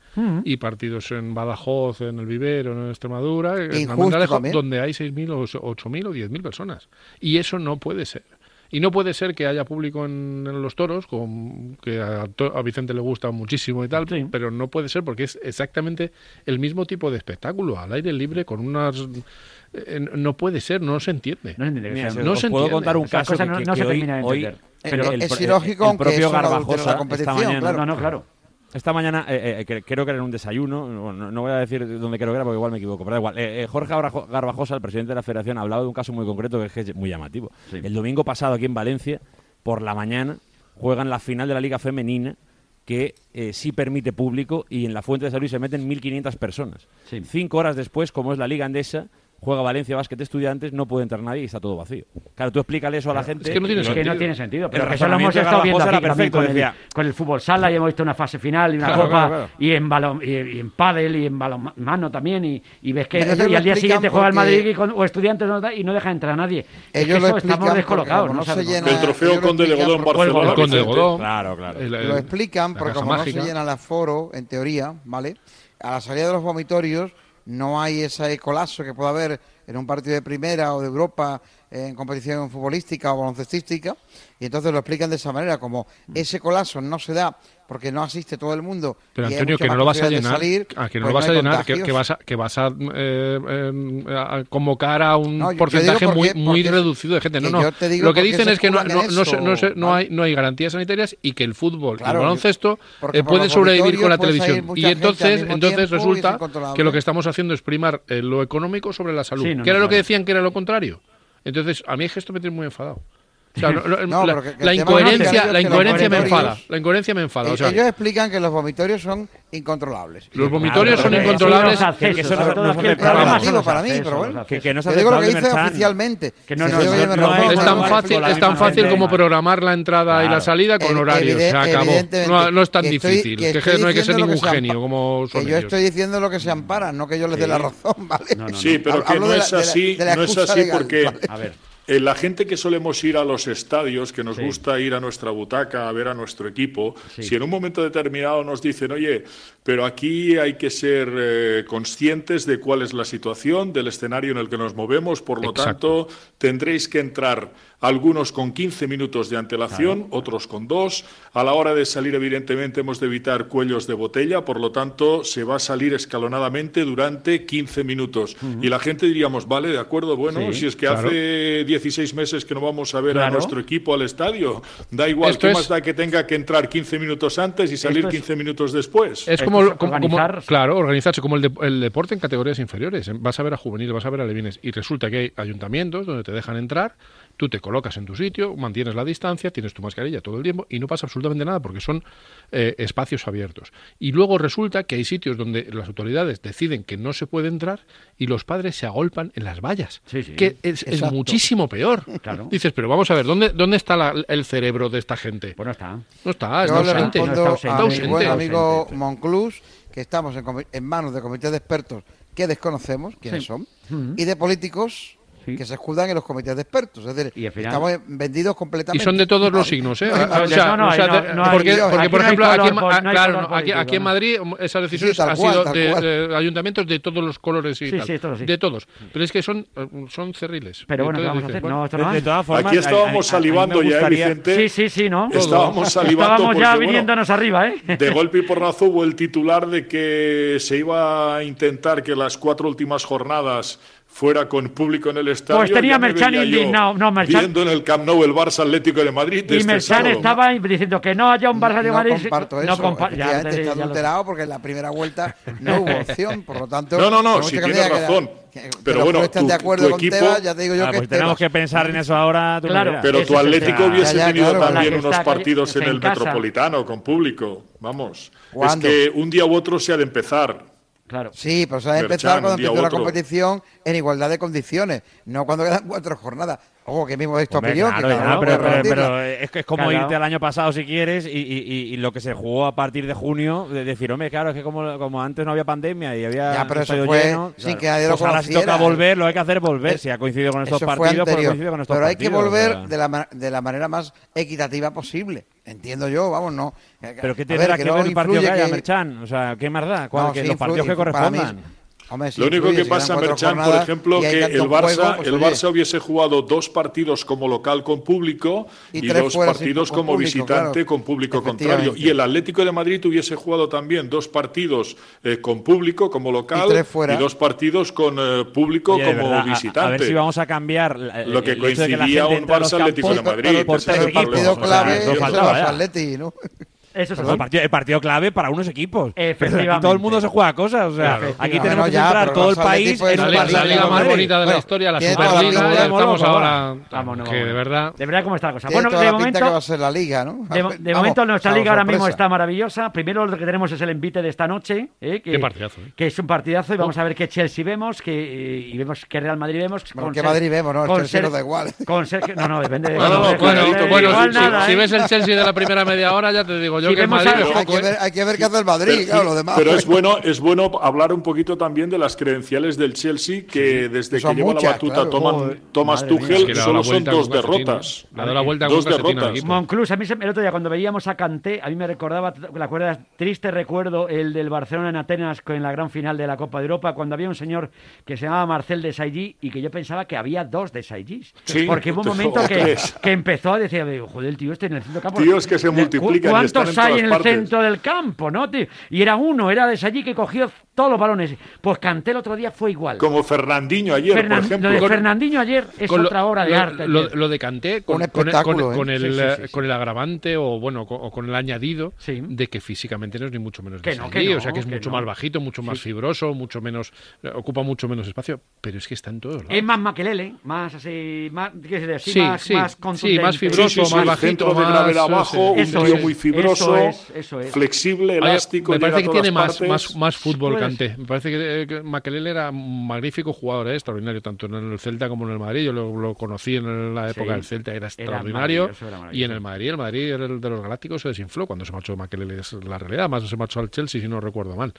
Speaker 3: y partidos en Badajoz, en el Vivero, en Extremadura, en Almendralejo, donde hay 6.000 o 8.000 o 10.000 personas. Y eso no puede ser. Y no puede ser que haya público en, en los toros, con, que a, to- a Vicente le gusta muchísimo y tal, pero no puede ser porque es exactamente el mismo tipo de espectáculo, al aire libre, con unas... eh, no puede ser, no se entiende. No
Speaker 2: se entiende.
Speaker 6: Mira,
Speaker 3: no
Speaker 6: os
Speaker 3: se
Speaker 6: puedo
Speaker 3: entiende.
Speaker 6: contar un caso que,
Speaker 2: no-
Speaker 6: que-
Speaker 2: no
Speaker 6: que
Speaker 2: se
Speaker 6: hoy,
Speaker 2: terminan de
Speaker 6: hoy
Speaker 2: entender.
Speaker 6: el-
Speaker 4: Es ilógico,
Speaker 6: el propio Garbajosa
Speaker 4: competición,
Speaker 6: esta mañana,
Speaker 4: claro.
Speaker 2: No, no, claro.
Speaker 6: Esta mañana, eh, eh, creo que era en un desayuno, no, voy a decir dónde creo que era porque igual me equivoco, pero da igual. Eh, eh, Jorge Garbajo- Garbajosa, el presidente de la federación, ha hablado de un caso muy concreto que es, muy llamativo. El domingo pasado aquí en Valencia, por la mañana, juegan la final de la Liga Femenina que eh, sí permite público y en la Fuente de Salud se meten 1.500 personas. Cinco horas después, como es la Liga Andesa, juega Valencia Básquet Estudiantes, no puede entrar nadie y está todo vacío. Claro, tú explícale eso a la gente.
Speaker 2: Es que no tiene,
Speaker 6: y-
Speaker 2: sentido. no tiene sentido. Pero eso lo hemos estado viendo aquí
Speaker 6: perfecto,
Speaker 2: con, el, con el fútbol sala y hemos visto una fase final y una
Speaker 6: Claro,
Speaker 2: copa
Speaker 6: claro, claro.
Speaker 2: y en balón y, y en pádel y en balonmano también y, y ves que
Speaker 4: Ellos
Speaker 2: y al día siguiente juega el Madrid y con- o estudiantes no y no deja entrar a nadie. Es
Speaker 4: Ellos
Speaker 2: que
Speaker 4: lo
Speaker 2: eso estamos descolocados. no
Speaker 4: no se llena-
Speaker 5: El trofeo Conde de
Speaker 4: explican
Speaker 5: Godó en
Speaker 4: porque-
Speaker 5: Barcelona.
Speaker 3: El Conde de
Speaker 5: Vicente.
Speaker 3: Godó.
Speaker 6: Claro, claro.
Speaker 3: El- el-
Speaker 4: Lo explican porque como no se llena el aforo, en teoría, ¿vale? A la salida de los vomitorios no hay ese colapso que puede haber en un partido de primera o de Europa en competición futbolística o baloncestística y entonces lo explican de esa manera, como ese colapso no se da porque no asiste todo el mundo
Speaker 3: Pero Antonio, que no lo vas a llenar,
Speaker 4: salir,
Speaker 3: ah, que no
Speaker 4: pues
Speaker 3: lo vas a llenar, que, vas a, que vas a, eh, eh, a convocar a un
Speaker 4: No,
Speaker 3: porcentaje muy,
Speaker 4: porque-
Speaker 3: muy
Speaker 4: porque-
Speaker 3: reducido de gente. No, no.
Speaker 4: yo te digo
Speaker 3: Lo que dicen es que no, se- no, hay, no hay garantías sanitarias y que el fútbol y el baloncesto eh, pueden sobrevivir con la televisión. Y entonces, entonces resulta que lo que estamos haciendo es primar eh, lo económico sobre la salud.
Speaker 2: Sí,
Speaker 3: que era lo que decían que era lo contrario. Entonces, a mí es que esto me tiene muy enfadado. O sea, no- no-
Speaker 4: No,
Speaker 3: la,
Speaker 4: que- que
Speaker 3: la incoherencia, la incoherencia me
Speaker 4: vomitorios-
Speaker 3: enfada. La incoherencia me enfada. O sea,
Speaker 4: Ellos explican que los vomitorios son incontrolables.
Speaker 3: Los vomitorios son incontrolables.
Speaker 2: es
Speaker 6: son
Speaker 2: los
Speaker 4: para mí, pero bueno.
Speaker 6: Que, que no se
Speaker 4: digo lo que dice oficialmente.
Speaker 2: Que no, no, no, es
Speaker 3: tan fácil, es tan fácil como programar la entrada y la
Speaker 6: Claro.
Speaker 3: salida con horarios. Se acabó. No, es tan difícil.
Speaker 4: que
Speaker 3: no hay que ser ningún genio como son
Speaker 4: yo estoy diciendo lo que se amparan, no que yo les dé la razón, ¿vale?
Speaker 5: Sí, pero que no es así, no es así porque.
Speaker 2: A ver.
Speaker 5: Eh, la gente que solemos ir a los estadios, que nos
Speaker 2: Sí.
Speaker 5: gusta ir a nuestra butaca a ver a nuestro equipo,
Speaker 2: Sí.
Speaker 5: si en un momento determinado nos dicen, oye, pero aquí hay que ser eh, conscientes de cuál es la situación, del escenario en el que nos movemos, por lo
Speaker 3: Exacto.
Speaker 5: tanto, tendréis que entrar algunos con 15 minutos de antelación, otros con dos. A la hora de salir, evidentemente, hemos de evitar cuellos de botella, por lo tanto, se va a salir escalonadamente durante 15 minutos. Y la gente diríamos, vale, de acuerdo, bueno, si es que hace 16 meses que no vamos a ver a nuestro equipo al estadio, da igual,
Speaker 3: Esto
Speaker 5: ¿qué más da que tenga que entrar 15 minutos antes y salir
Speaker 2: es...
Speaker 5: 15 minutos después?
Speaker 3: Es como, como, organizarse.
Speaker 2: como
Speaker 3: claro, organizarse como el, de, el, deporte en categorías inferiores. Vas a ver a juveniles, vas a ver a levines. Y resulta que hay ayuntamientos donde te dejan entrar tú te colocas en tu sitio, mantienes la distancia, tienes tu mascarilla todo el tiempo y no pasa absolutamente nada porque son eh, espacios abiertos. Y luego resulta que hay sitios donde las autoridades deciden que no se puede entrar y los padres se agolpan en las vallas,
Speaker 2: sí, sí.
Speaker 3: que es, muchísimo peor.
Speaker 2: Claro.
Speaker 3: Dices, pero vamos a ver, ¿dónde, dónde está la, el cerebro de esta gente?
Speaker 2: Pues no está.
Speaker 3: No está, está ausente.
Speaker 2: Está ausente.
Speaker 4: Amigo Monclús, que estamos en, en manos de comités de expertos que desconocemos quiénes son,
Speaker 2: mm.
Speaker 4: y de políticos que se escudan en los comités de expertos. Es decir, estamos vendidos completamente.
Speaker 3: Y son de todos los ah, signos, ¿eh? Porque, por ejemplo, aquí, en Madrid
Speaker 4: esas
Speaker 3: decisiones
Speaker 4: han
Speaker 3: sido de, ayuntamientos de todos los colores y
Speaker 2: sí,
Speaker 3: tal.
Speaker 2: Todo,
Speaker 3: de todos. Pero es que son, eh, son cerriles.
Speaker 2: Pero bueno, ¿qué vamos a hacer? No,
Speaker 5: aquí estábamos salivando ya, Vicente.
Speaker 2: Sí, sí, sí, ¿no?
Speaker 5: Estábamos salivando.
Speaker 2: Estábamos ya viniéndonos arriba, ¿eh?
Speaker 5: De golpe y porrazo hubo el titular de que se iba a intentar que las cuatro últimas jornadas fuera con público en el estadio.
Speaker 2: Pues tenía Merchan indignado. No, Merchan.
Speaker 5: Viendo en el Camp Nou el Barça Atlético de Madrid.
Speaker 2: Y
Speaker 5: este
Speaker 2: Merchan
Speaker 5: sábado.
Speaker 2: estaba diciendo que no haya un Barça de
Speaker 4: no
Speaker 2: Madrid.
Speaker 4: No comparto eso.
Speaker 2: Ya, te,
Speaker 4: está adulterado porque en la primera vuelta no hubo opción. Por lo tanto.
Speaker 5: No, no, no, si
Speaker 4: este
Speaker 5: tienes razón.
Speaker 4: Que,
Speaker 5: pero bueno,
Speaker 4: están
Speaker 5: tu,
Speaker 4: de acuerdo con
Speaker 5: equipo,
Speaker 4: ya te digo yo
Speaker 6: ah,
Speaker 4: que
Speaker 6: pues tenemos que pensar en eso ahora. Tú
Speaker 2: claro,
Speaker 5: pero tu Atlético hubiese
Speaker 4: ya, ya,
Speaker 5: tenido
Speaker 4: claro,
Speaker 5: también unos partidos
Speaker 2: en
Speaker 5: el Metropolitano con público. Vamos, es que un día u otro se ha de empezar.
Speaker 4: Sí, pero se
Speaker 5: ha
Speaker 4: empezado cuando
Speaker 5: empezó
Speaker 4: la competición en igualdad de condiciones, no cuando quedan cuatro jornadas. Ojo, que mismo es tu opinión.
Speaker 6: Claro, pero, pero, pero, es, como irte al año pasado si quieres y, lo que se jugó a partir de junio, de decir, hombre, claro, es que como, antes no había pandemia y había.
Speaker 4: Ya, pero eso fue
Speaker 6: lleno,
Speaker 4: sin que nadie lo
Speaker 6: pues Ojalá si toca volver, lo hay que hacer volver.
Speaker 4: Es,
Speaker 6: si ha coincidido con estos partidos, pues
Speaker 4: pero hay que volver de, la, de la manera más equitativa posible. Entiendo yo, vamos, no.
Speaker 6: Pero ¿qué
Speaker 4: tiene
Speaker 6: que, ver el partido que haya, Merchan? O sea, ¿qué más da?
Speaker 4: No,
Speaker 6: los partidos que correspondan.
Speaker 4: Hombre, si
Speaker 5: lo único que pasa, Merchan,
Speaker 4: jornadas, por ejemplo,
Speaker 5: que el Barça,
Speaker 4: juego, pues,
Speaker 5: el Barça hubiese jugado dos partidos como local con público
Speaker 4: y,
Speaker 5: y dos partidos como
Speaker 4: público,
Speaker 5: visitante
Speaker 4: claro,
Speaker 5: con público contrario. Y el Atlético de Madrid hubiese jugado también dos partidos eh, con público como local
Speaker 4: y, y
Speaker 5: dos partidos con eh, público
Speaker 6: Oye,
Speaker 5: como
Speaker 6: verdad,
Speaker 5: visitante.
Speaker 6: A, a, ver si vamos a cambiar la,
Speaker 5: lo que coincidía
Speaker 6: que
Speaker 5: un Barça Atlético de Madrid.
Speaker 6: Por tres equipos,
Speaker 4: partido clave,
Speaker 6: o sea, no faltaba,
Speaker 4: Atleti, ¿no?
Speaker 2: Es
Speaker 6: pues el, partido, clave para unos equipos.
Speaker 2: Efectivamente.
Speaker 6: Todo el mundo se juega cosas. O sea, aquí tenemos que
Speaker 4: entrar
Speaker 6: todo el país en
Speaker 3: la, la liga más bonita de la historia, la Superliga. Estamos ahora. Que de verdad.
Speaker 2: De verdad, ¿cómo está la cosa? Bueno, de momento.
Speaker 4: va a ser la liga, ¿no?
Speaker 2: De momento, nuestra liga ahora mismo está maravillosa. Primero, lo que tenemos es el envite de esta noche. ¿eh?
Speaker 3: Qué partidazo. ¿eh?
Speaker 2: Que es un partidazo y oh. vamos a ver qué Chelsea vemos que, y vemos qué Real Madrid vemos.
Speaker 4: Bueno, ¿Qué Madrid vemos, no? El Chelsea no da igual.
Speaker 2: No, no, depende.
Speaker 3: Bueno, si
Speaker 2: ¿eh?
Speaker 3: ves el Chelsea de la primera media hora, ya te digo yo ¿eh?
Speaker 4: hay, que ver, qué hace el Madrid, pero, lo demás.
Speaker 5: Pero es bueno, es bueno hablar un poquito también de las credenciales del Chelsea, que desde que lleva la batuta
Speaker 4: claro,
Speaker 5: toman, Thomas Tuchel, solo son dos derrotas.
Speaker 3: Ha la vuelta
Speaker 5: dos derrotas.
Speaker 2: Monclus, a mí el otro día cuando veíamos a Kanté, a mí me recordaba, la cuerda triste recuerdo el del Barcelona en Atenas en la gran final de la Copa de Europa, cuando había un señor que se llamaba Marcel de Sailly y que yo pensaba que había dos de Sailly.
Speaker 5: Sí,
Speaker 2: porque hubo un momento que, que, empezó a decir, joder, el tío este en el centro campo.
Speaker 5: Tíos que se multiplican.
Speaker 2: ¿Cuántos hay en el centro del campo, ¿no? Y era uno, era desde allí que cogió todos los balones. Pues Canté el otro día fue igual.
Speaker 5: Como Fernandinho ayer,
Speaker 2: Fernan. Lo de Fernandinho ayer es otra obra de arte.
Speaker 3: Lo, lo, de Canté con, el, con el agravante o bueno o con el añadido de que físicamente no es ni mucho menos
Speaker 2: que, no, que no,
Speaker 3: o sea que es mucho más bajito, mucho más fibroso, mucho menos eh, ocupa mucho menos espacio, pero es que está en todos lados.
Speaker 2: Es más maquelele, más así, más así, más, más contundente.
Speaker 5: Sí, más fibroso,
Speaker 3: más bajito, más,
Speaker 5: de
Speaker 3: gravel
Speaker 5: abajo, un tío muy fibroso, flexible, elástico.
Speaker 3: Me parece que tiene más, más, más fútbol me parece que, eh, que era un magnífico jugador, ¿eh? extraordinario, tanto en el Celta como en el Madrid. Yo lo, conocí en la época del Celta, era extraordinario. Y en el Madrid, el Madrid de los Galácticos, se desinfló cuando se marchó Maquelele, es la realidad. Más se marchó al Chelsea, si no recuerdo mal.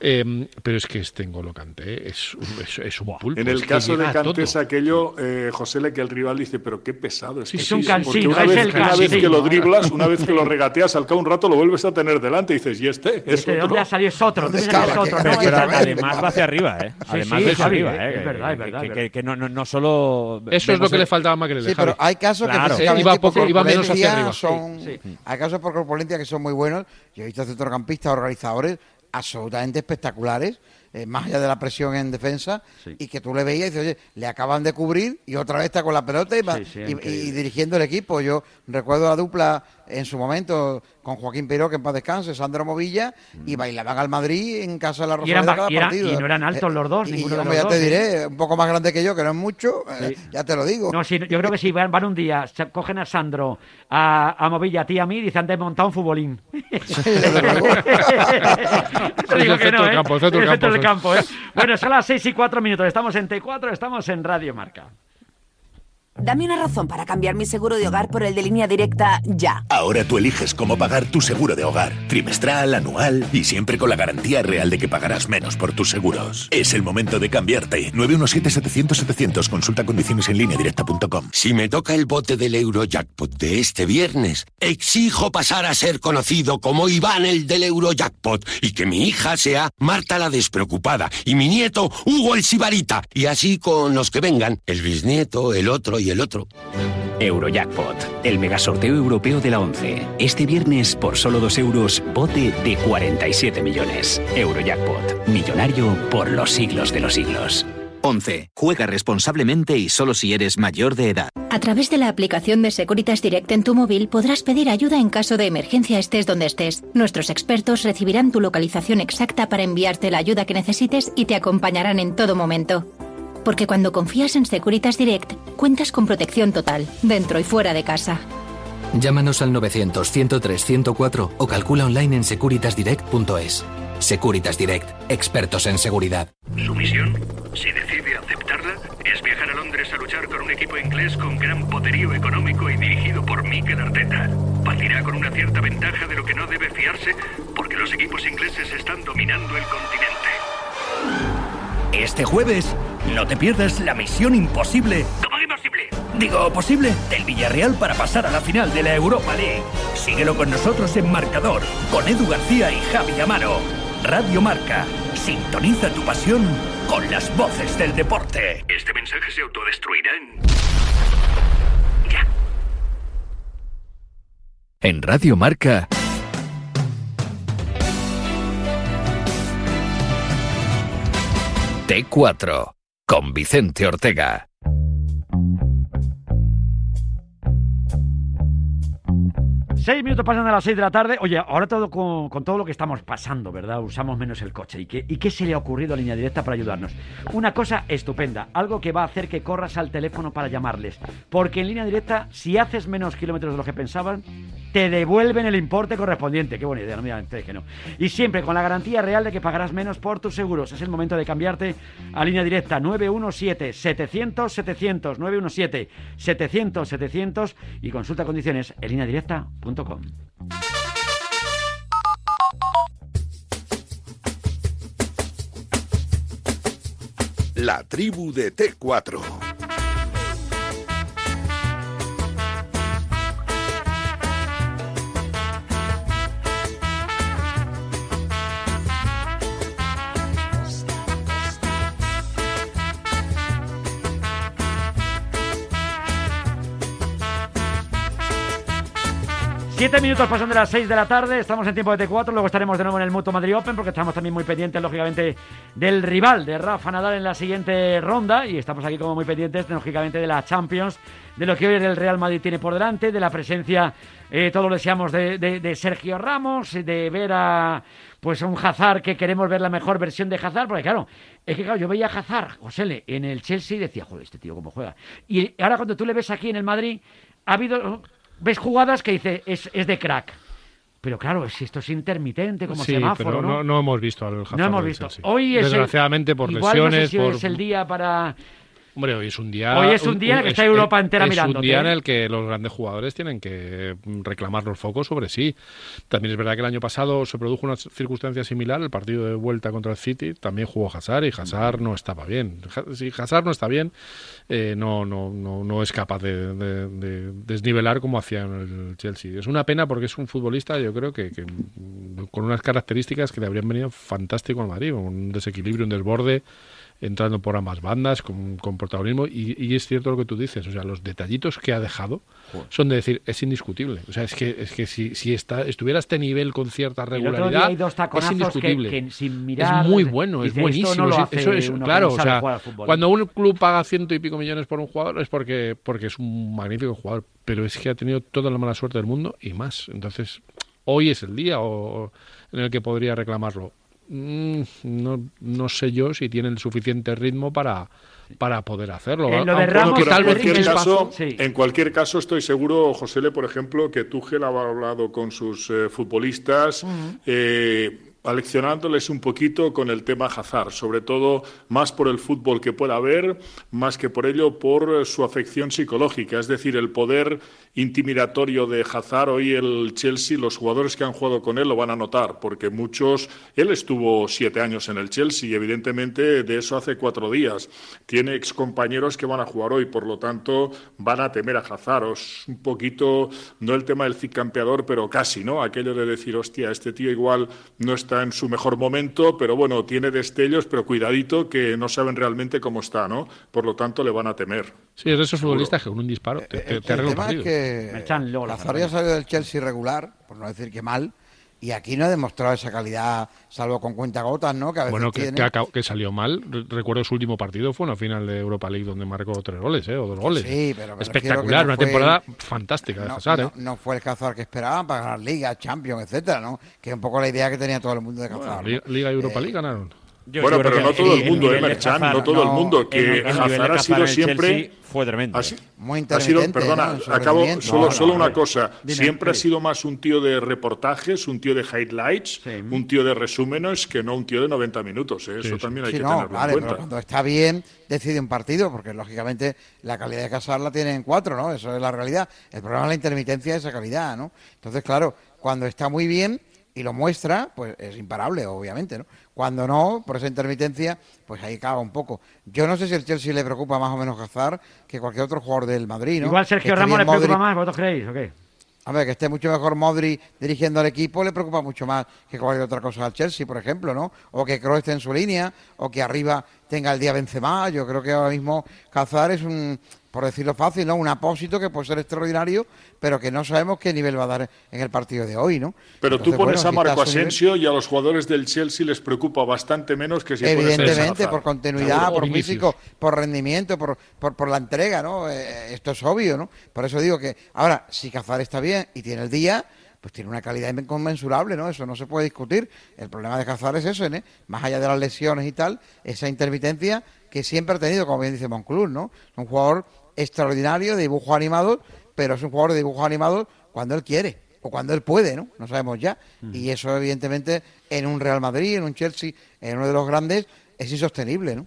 Speaker 3: Em, pero es que este Engolocante es, es, es, un pulpo.
Speaker 5: En el caso de Canté es aquello, eh, José, le que el rival dice, pero qué pesado es.
Speaker 3: Sí, es
Speaker 2: un cansino,
Speaker 5: una, vez, que lo driblas, una vez que lo regateas, al cabo un rato lo vuelves a tener delante y dices, ¿y este?
Speaker 2: Este ¿De dónde ha salido? Es otro?
Speaker 6: Además va hacia arriba, ¿eh?
Speaker 2: Sí,
Speaker 6: Además
Speaker 2: sí,
Speaker 6: va hacia arriba,
Speaker 2: es
Speaker 6: ¿eh?
Speaker 2: verdad, es
Speaker 6: Que-
Speaker 2: verdad,
Speaker 6: que,
Speaker 2: es
Speaker 6: que-
Speaker 2: verdad.
Speaker 6: que no, no, no solo.
Speaker 3: Eso es lo que
Speaker 6: el-
Speaker 3: le faltaba a Makelele.
Speaker 4: Sí, pero hay casos que
Speaker 6: Claro.
Speaker 4: precisamente
Speaker 3: Iba
Speaker 4: por
Speaker 3: poco- iba menos hacia arriba.
Speaker 4: Son,
Speaker 2: Sí, sí.
Speaker 4: Hay casos por corpulencia que son muy buenos. Yo he visto centrocampistas, organizadores absolutamente espectaculares, eh, más allá de la presión en defensa,
Speaker 2: Sí.
Speaker 4: y que tú le veías y dices, oye, le acaban de cubrir y otra vez está con la pelota y, va-
Speaker 2: Sí, sí,
Speaker 4: y-
Speaker 2: increíble.
Speaker 4: y dirigiendo el equipo. Yo recuerdo la dupla en su momento con Joaquín Piró, que en paz descanse, Sandro Movilla, y bailaban al Madrid en casa de la
Speaker 2: Y eran
Speaker 4: Rosaleda cada
Speaker 2: y eran-
Speaker 4: partido.
Speaker 2: y no eran altos
Speaker 4: Eh,
Speaker 2: los dos,
Speaker 4: y-
Speaker 2: ninguno
Speaker 4: y,
Speaker 2: de los
Speaker 4: ya te
Speaker 2: dos, ¿eh?
Speaker 4: diré, un poco más grande que yo, que no es mucho, eh,
Speaker 2: Sí.
Speaker 4: ya te lo digo.
Speaker 2: No, sí, yo creo que si van, van un día, se cogen a Sandro, a, a Movilla, a ti y a mí, dicen, te he montado un futbolín. Te
Speaker 3: sí.
Speaker 2: Bueno, son las 6 y 4 minutos. Estamos en T4, estamos en Radio Marca.
Speaker 11: Dame una razón para cambiar mi seguro de hogar por el de línea directa ya.
Speaker 1: Ahora tú eliges cómo pagar tu seguro de hogar. Trimestral, anual y siempre con la garantía real de que pagarás menos por tus seguros. Es el momento de cambiarte. 917-700-700. Consulta condiciones en línea directa.com.
Speaker 12: Si me toca el bote del Eurojackpot de este viernes, exijo pasar a ser conocido como Iván el del Eurojackpot y que mi hija sea Marta la despreocupada y mi nieto Hugo el Sibarita y así con los que vengan, el bisnieto, el otro y el otro.
Speaker 13: Eurojackpot, el megasorteo europeo de la 11. Este viernes, por solo 2 euros, bote de 47 millones. Eurojackpot, millonario por los siglos de los siglos.
Speaker 14: 11. Juega responsablemente y solo si eres mayor de edad.
Speaker 15: A través de la aplicación de Securitas Direct en tu móvil podrás pedir ayuda en caso de emergencia estés donde estés. Nuestros expertos recibirán tu localización exacta para enviarte la ayuda que necesites y te acompañarán en todo momento. Porque cuando confías en Securitas Direct, cuentas con protección total, dentro y fuera de casa.
Speaker 16: Llámanos al 900-103-104 o calcula online en securitasdirect.es. Securitas Direct, expertos en seguridad.
Speaker 17: Su misión, si decide aceptarla, es viajar a Londres a luchar con un equipo inglés con gran poderío económico y dirigido por Mikel Arteta. Partirá con una cierta ventaja de lo que no debe fiarse porque los equipos ingleses están dominando el continente.
Speaker 18: Este jueves, no te pierdas la misión imposible.
Speaker 17: ¿Cómo imposible?
Speaker 18: Digo, posible, del Villarreal para pasar a la final de la Europa League. Síguelo con nosotros en Marcador, con Edu García y Javi Amaro. Radio Marca. Sintoniza tu pasión con las voces del deporte.
Speaker 17: Este mensaje se autodestruirá en...
Speaker 19: En Radio Marca. T4 con Vicente Ortega.
Speaker 2: Seis minutos pasan de las seis de la tarde. Oye, ahora todo con, con todo lo que estamos pasando, ¿verdad? Usamos menos el coche. ¿Y qué, ¿Y qué se le ha ocurrido a Línea Directa para ayudarnos? Una cosa estupenda, algo que va a hacer que corras al teléfono para llamarles. Porque en Línea Directa, si haces menos kilómetros de lo que pensaban, te devuelven el importe correspondiente. Qué buena idea, no me no. Y siempre con la garantía real de que pagarás menos por tus seguros. Es el momento de cambiarte a Línea Directa 917-700-700, 917-700-700 y consulta condiciones en lineadirecta.com.
Speaker 1: La tribu de T4.
Speaker 2: Siete minutos pasan de las 6 de la tarde, estamos en tiempo de T4, luego estaremos de nuevo en el Mutuo Madrid Open porque estamos también muy pendientes, lógicamente, del rival de Rafa Nadal en la siguiente ronda y estamos aquí como muy pendientes, lógicamente, de la Champions, de lo que hoy el Real Madrid tiene por delante, de la presencia, eh, todos deseamos, de, Sergio Ramos, de ver a pues un Hazard que queremos ver la mejor versión de Hazard, porque claro, es que claro, yo veía a Hazard, Josele, en el Chelsea y decía, joder, este tío cómo juega. Y ahora cuando tú le ves aquí en el Madrid, ha habido ves jugadas que dice es, es de crack. Pero claro, si esto es intermitente como
Speaker 3: sí,
Speaker 2: semáforo,
Speaker 3: pero
Speaker 2: ¿no?
Speaker 3: no, no hemos visto al Hazard
Speaker 2: No hemos visto. Hoy es el-
Speaker 3: Desgraciadamente por
Speaker 2: igual no sé
Speaker 3: lesiones,
Speaker 2: si
Speaker 3: por...
Speaker 2: es el día para
Speaker 3: Hombre, hoy es un día.
Speaker 2: Hoy es un día que está Europa entera
Speaker 3: es
Speaker 2: mirándote,
Speaker 3: un día en
Speaker 2: ¿eh?
Speaker 3: el que los grandes jugadores tienen que reclamar los focos sobre sí. También es verdad que el año pasado se produjo una circunstancia similar. El partido de vuelta contra el City también jugó Hazard y Hazard no estaba bien. Si Hazard no está bien, eh, no, no, no, no es capaz de, de- de desnivelar como hacía el Chelsea. Es una pena porque es un futbolista, yo creo que, que, con unas características que le habrían venido fantástico al Madrid, con un desequilibrio, un desborde entrando por ambas bandas con, con protagonismo y, y es cierto lo que tú dices o sea los detallitos que ha dejado son de decir es indiscutible o sea es que es que si, si está estuviera a este nivel con cierta
Speaker 2: El otro día
Speaker 3: regularidad
Speaker 2: hay dos
Speaker 3: es
Speaker 2: que,
Speaker 3: indiscutible
Speaker 2: que sin mirar...
Speaker 3: es muy bueno, es buenísimo.
Speaker 2: No hace
Speaker 3: eso es, claro, o sea, cuando un club paga ciento y pico millones por un jugador es porque, porque es un magnífico jugador, pero es que ha tenido toda la mala suerte del mundo y más. Entonces, hoy es el día o- en el que podría reclamarlo. Mm, no, no sé yo si tiene el suficiente ritmo para, para poder hacerlo.
Speaker 2: En lo de
Speaker 3: Aunque
Speaker 2: Ramos,
Speaker 5: Pero
Speaker 3: tal
Speaker 5: en cualquier, caso,
Speaker 3: chispazo-
Speaker 5: en cualquier caso, estoy seguro, Josele, por ejemplo, que Tuchel ha hablado con sus eh, futbolistas, eh, aleccionándoles un poquito con el tema Hazard, sobre todo más por el fútbol que pueda haber, más que por ello por eh, su afección psicológica, es decir, el poder intimidatorio de Hazard. Hoy el Chelsea, los jugadores que han jugado con él lo van a notar, porque muchos, él estuvo siete años en el Chelsea y evidentemente de eso hace cuatro días. Tiene excompañeros que van a jugar hoy, por lo tanto van a temer a Hazard. Es un poquito, no el tema del cicampeador, pero casi, ¿no? Aquello de decir, hostia, este tío igual no está en su mejor momento, pero bueno, tiene destellos, pero cuidadito que no saben realmente cómo está, ¿no? Por lo tanto le van a temer.
Speaker 3: Sí, es de esos futbolistas que con un disparo te, te, te
Speaker 4: El
Speaker 3: arregla un
Speaker 4: tema es que ya salió del Chelsea regular, por no decir que mal, y aquí no ha demostrado esa calidad, salvo con cuentagotas, ¿no? Que a veces
Speaker 3: Bueno, que,
Speaker 4: tiene.
Speaker 3: que, acabó- que salió mal. Re- Recuerdo su último partido fue una final de Europa League donde marcó tres goles, ¿eh? O dos goles.
Speaker 4: Sí, pero me
Speaker 3: Espectacular,
Speaker 4: no
Speaker 3: una
Speaker 4: fue-
Speaker 3: temporada fantástica de
Speaker 4: no,
Speaker 3: Hazard, ¿eh?
Speaker 4: no fue el Hazard que esperaban para ganar Liga, Champions, etcétera, ¿no? Que es un poco la idea que tenía todo el mundo de Hazard. ¿no?
Speaker 3: Liga, Liga y Europa
Speaker 4: Eh,
Speaker 3: League ganaron.
Speaker 5: Bueno, pero no todo el mundo, ¿eh, Merchan? No todo el mundo. Que Hazard ha sido siempre...
Speaker 6: fue tremendo.
Speaker 5: ha si-
Speaker 4: Muy
Speaker 5: ha sido, perdona, acabo solo,
Speaker 4: No,
Speaker 5: solo
Speaker 4: no,
Speaker 5: una cosa.
Speaker 4: Dime,
Speaker 5: Siempre ha sido más un tío de reportajes, un tío de highlights, un tío de resúmenes que no un tío de 90 minutos. ¿eh? Eso también hay
Speaker 4: Sí,
Speaker 5: que
Speaker 4: no,
Speaker 5: tenerlo
Speaker 4: vale,
Speaker 5: en
Speaker 4: pero
Speaker 5: cuenta.
Speaker 4: cuando está bien, decide un partido, porque lógicamente la calidad de Casar la tiene en cuatro, ¿no? Eso es la realidad. El problema es la intermitencia de esa calidad, ¿no? Entonces, claro, cuando está muy bien y lo muestra, pues es imparable, obviamente, ¿no? Cuando no, por esa intermitencia, pues ahí caga un poco. Yo no sé si el Chelsea le preocupa más o menos Hazard que cualquier otro jugador del Madrid, ¿no?
Speaker 2: Igual Sergio Ramos le preocupa más, ¿vosotros creéis o qué?
Speaker 4: a ver, que esté mucho mejor Modri dirigiendo al equipo le preocupa mucho más que cualquier otra cosa al Chelsea, por ejemplo, ¿no? O que Kroos esté en su línea, o que arriba tenga el día Benzema. Yo creo que ahora mismo Cazar es un, por decirlo fácil, ¿no? Un apósito que puede ser extraordinario, pero que no sabemos qué nivel va a dar en el partido de hoy, ¿no?
Speaker 5: Pero tú pones
Speaker 4: bueno,
Speaker 5: a Marco
Speaker 4: nivel-
Speaker 5: Asensio y a los jugadores del Chelsea les preocupa bastante menos que si
Speaker 4: Evidentemente, por continuidad,
Speaker 5: Seguro.
Speaker 4: por físico, por rendimiento, por, por, por la entrega, ¿no? Eh, esto es obvio, ¿no? Por eso digo que, ahora, si Cazar está bien y tiene el día, pues tiene una calidad inconmensurable, ¿no? Eso no se puede discutir. El problema de Cazar es eso, ¿eh? Más allá de las lesiones y tal, esa intermitencia que siempre ha tenido, como bien dice Monclur, ¿no? Un jugador extraordinario de dibujo animado, pero es un jugador de dibujo animado cuando él quiere o cuando él puede, ¿no? No sabemos ya. Y eso, evidentemente, en un Real Madrid, en un Chelsea, en uno de los grandes, es insostenible, ¿no?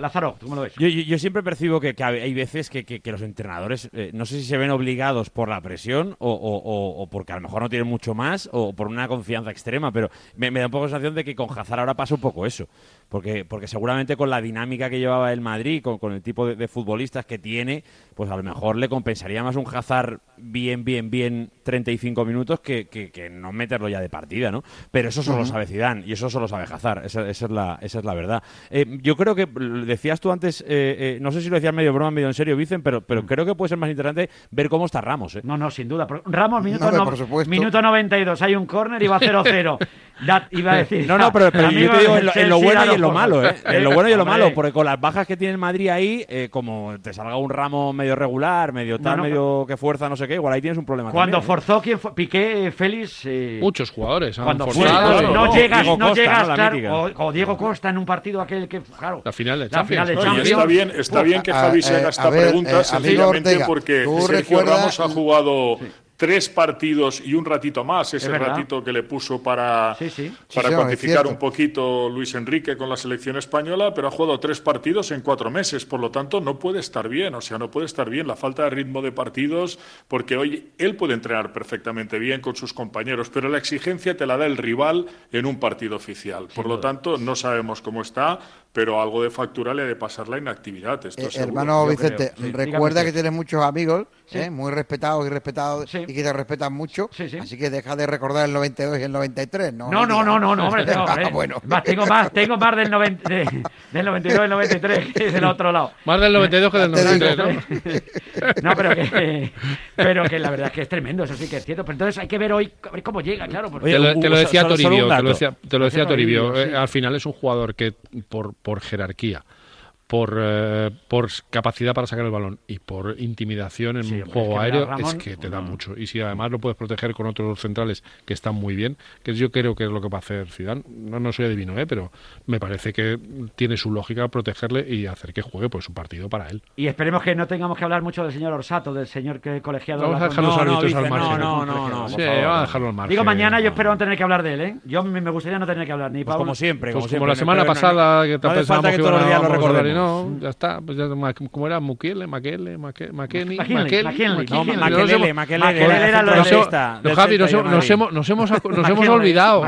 Speaker 2: Lázaro, ¿tú cómo lo ves?
Speaker 6: Yo, yo- yo siempre percibo que, que hay veces que, que- que los entrenadores, eh, no sé si se ven obligados por la presión o, o- o- o porque a lo mejor no tienen mucho más o por una confianza extrema, pero me, me da un poco la sensación de que con Hazard ahora pasa un poco eso. Porque, porque seguramente con la dinámica que llevaba el Madrid, con, con el tipo de, de futbolistas que tiene, pues a lo mejor le compensaría más un Hazard bien, bien, bien 35 minutos que, que- que no meterlo ya de partida, ¿no? Pero eso solo lo
Speaker 20: Ujú.
Speaker 6: sabe Zidane y eso solo sabe Hazard, esa, esa es, la, esa es la verdad. Eh, yo creo que decías tú antes, eh, eh, no sé si lo decías medio broma, medio en serio, Vicen, pero, pero creo que puede ser más interesante ver cómo está Ramos. ¿eh?
Speaker 2: No, no, sin duda. Ramos, minuto,
Speaker 6: No,
Speaker 2: no-
Speaker 6: por supuesto.
Speaker 2: minuto 92, hay un córner y va 0-0. Da- iba a decir.
Speaker 6: No, no, pero, pero yo te digo en lo, en lo
Speaker 2: Chelsea,
Speaker 6: bueno y en lo malo, ¿eh? En lo bueno y en lo malo, porque con las bajas que tiene el Madrid ahí, eh, como te salga un ramo medio regular, medio tal,
Speaker 2: Bueno,
Speaker 6: medio que fuerza, no sé qué, igual ahí tienes un problema.
Speaker 2: Cuando
Speaker 6: también, ¿eh?
Speaker 2: forzó, ¿quién fue? Piqué, Félix. eh,
Speaker 3: Muchos jugadores han
Speaker 2: Cuando
Speaker 3: forzado.
Speaker 2: no, no
Speaker 3: No,
Speaker 2: llegas,
Speaker 3: Diego
Speaker 2: no
Speaker 3: Costa,
Speaker 2: llegas,
Speaker 3: ¿no? La
Speaker 2: claro, o, o Diego Costa en un partido aquel que, claro.
Speaker 3: La final de
Speaker 2: La
Speaker 3: Champions.
Speaker 2: final de Champions.
Speaker 5: está bien, está bien que Javi se
Speaker 4: eh,
Speaker 5: haga esta pregunta,
Speaker 4: eh,
Speaker 5: sencillamente porque
Speaker 4: ¿tú
Speaker 5: Sergio Ramos ha jugado tres partidos y un ratito más, ese ratito que le puso para,
Speaker 2: Sí, sí.
Speaker 5: para
Speaker 4: Sí, sí,
Speaker 5: cuantificar un poquito Luis Enrique con la selección española, pero ha jugado tres partidos en cuatro meses, por lo tanto no puede estar bien, o sea, no puede estar bien la falta de ritmo de partidos, porque hoy él puede entrenar perfectamente bien con sus compañeros, pero la exigencia te la da el rival en un partido oficial. Por lo tanto, no sabemos cómo está, pero algo de factura le ha de pasar la inactividad. Esto
Speaker 4: Eh, hermano
Speaker 5: Yo
Speaker 4: Vicente.
Speaker 5: Sí.
Speaker 4: recuerda
Speaker 5: Dígame
Speaker 4: que tienes muchos amigos,
Speaker 2: Sí.
Speaker 4: ¿eh? muy respetados y respetados, y que te respetan mucho, así que deja de recordar el 92 y el 93, ¿no?
Speaker 2: No, no, no, no, no, hombre, tengo,
Speaker 4: Ah, bueno.
Speaker 2: Más, tengo más, tengo más del, 90, de- del 92 y del 93 que del otro lado.
Speaker 3: Más del 92 que del
Speaker 2: Te digo.
Speaker 3: 93, ¿no?
Speaker 2: No, pero que, pero que la verdad es que es tremendo, eso sí que es cierto. Pero entonces hay que ver hoy a ver cómo llega, claro. porque-
Speaker 3: te, lo, te lo decía Toribio, te lo decía, te lo decía Toribio.
Speaker 2: sí.
Speaker 3: eh, al final es un jugador que por, por jerarquía, por, eh, por capacidad para sacar el balón y por intimidación en un
Speaker 2: es
Speaker 3: juego
Speaker 2: que
Speaker 3: aéreo
Speaker 2: Ramón-
Speaker 3: es que te da mucho. Y si además lo puedes proteger con otros centrales que están muy bien, que yo creo que es lo que va a hacer Zidane. No, no soy adivino, ¿eh? pero me parece que tiene su lógica protegerle y hacer que juegue pues un partido para él.
Speaker 2: Y esperemos que no tengamos que hablar mucho del señor Orsato, del señor que colegiado.
Speaker 3: Vamos a dejar los
Speaker 2: No, no,
Speaker 3: árbitros al margen.
Speaker 2: no, no,
Speaker 3: No,
Speaker 2: no,
Speaker 3: no,
Speaker 2: por
Speaker 3: sí, vamos a dejarlo al margen.
Speaker 2: Digo, mañana yo espero no tener que hablar de él, ¿eh? Yo me gustaría no tener que hablar ni Pablo.
Speaker 6: como siempre,
Speaker 3: Pues como la semana pasada que
Speaker 6: no hace
Speaker 3: pensábamos
Speaker 6: que todos los días lo
Speaker 3: no, ya está, pues ya, ¿cómo era? Mukiele, Makele, Make- Makeni,
Speaker 2: McKinley,
Speaker 3: Makeli,
Speaker 2: McKinley,
Speaker 3: Makeli.
Speaker 2: no,
Speaker 3: Nos
Speaker 6: Makelele,
Speaker 3: hemos-
Speaker 6: Makelele,
Speaker 2: era lo de
Speaker 3: Javi, nos, hemos- nos hemos, olvidado.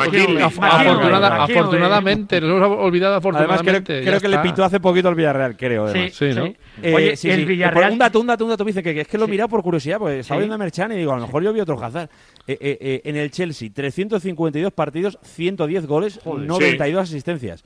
Speaker 3: Afortunadamente, nos hemos olvidado
Speaker 6: Además, creo,
Speaker 3: afortunadamente.
Speaker 6: creo que le pitó hace poquito al Villarreal, creo. Eh,
Speaker 2: Oye,
Speaker 6: sí,
Speaker 2: el
Speaker 6: sí.
Speaker 2: Villarreal.
Speaker 6: Por un dato, un dato, un dato. Me dice que, es que lo he mirado por curiosidad, pues estaba viendo a Merchan y digo, a lo mejor yo vi otro Hazard. Eh, eh, eh, en el Chelsea, 352 partidos, 110 goles,
Speaker 2: Joder.
Speaker 6: 92 asistencias.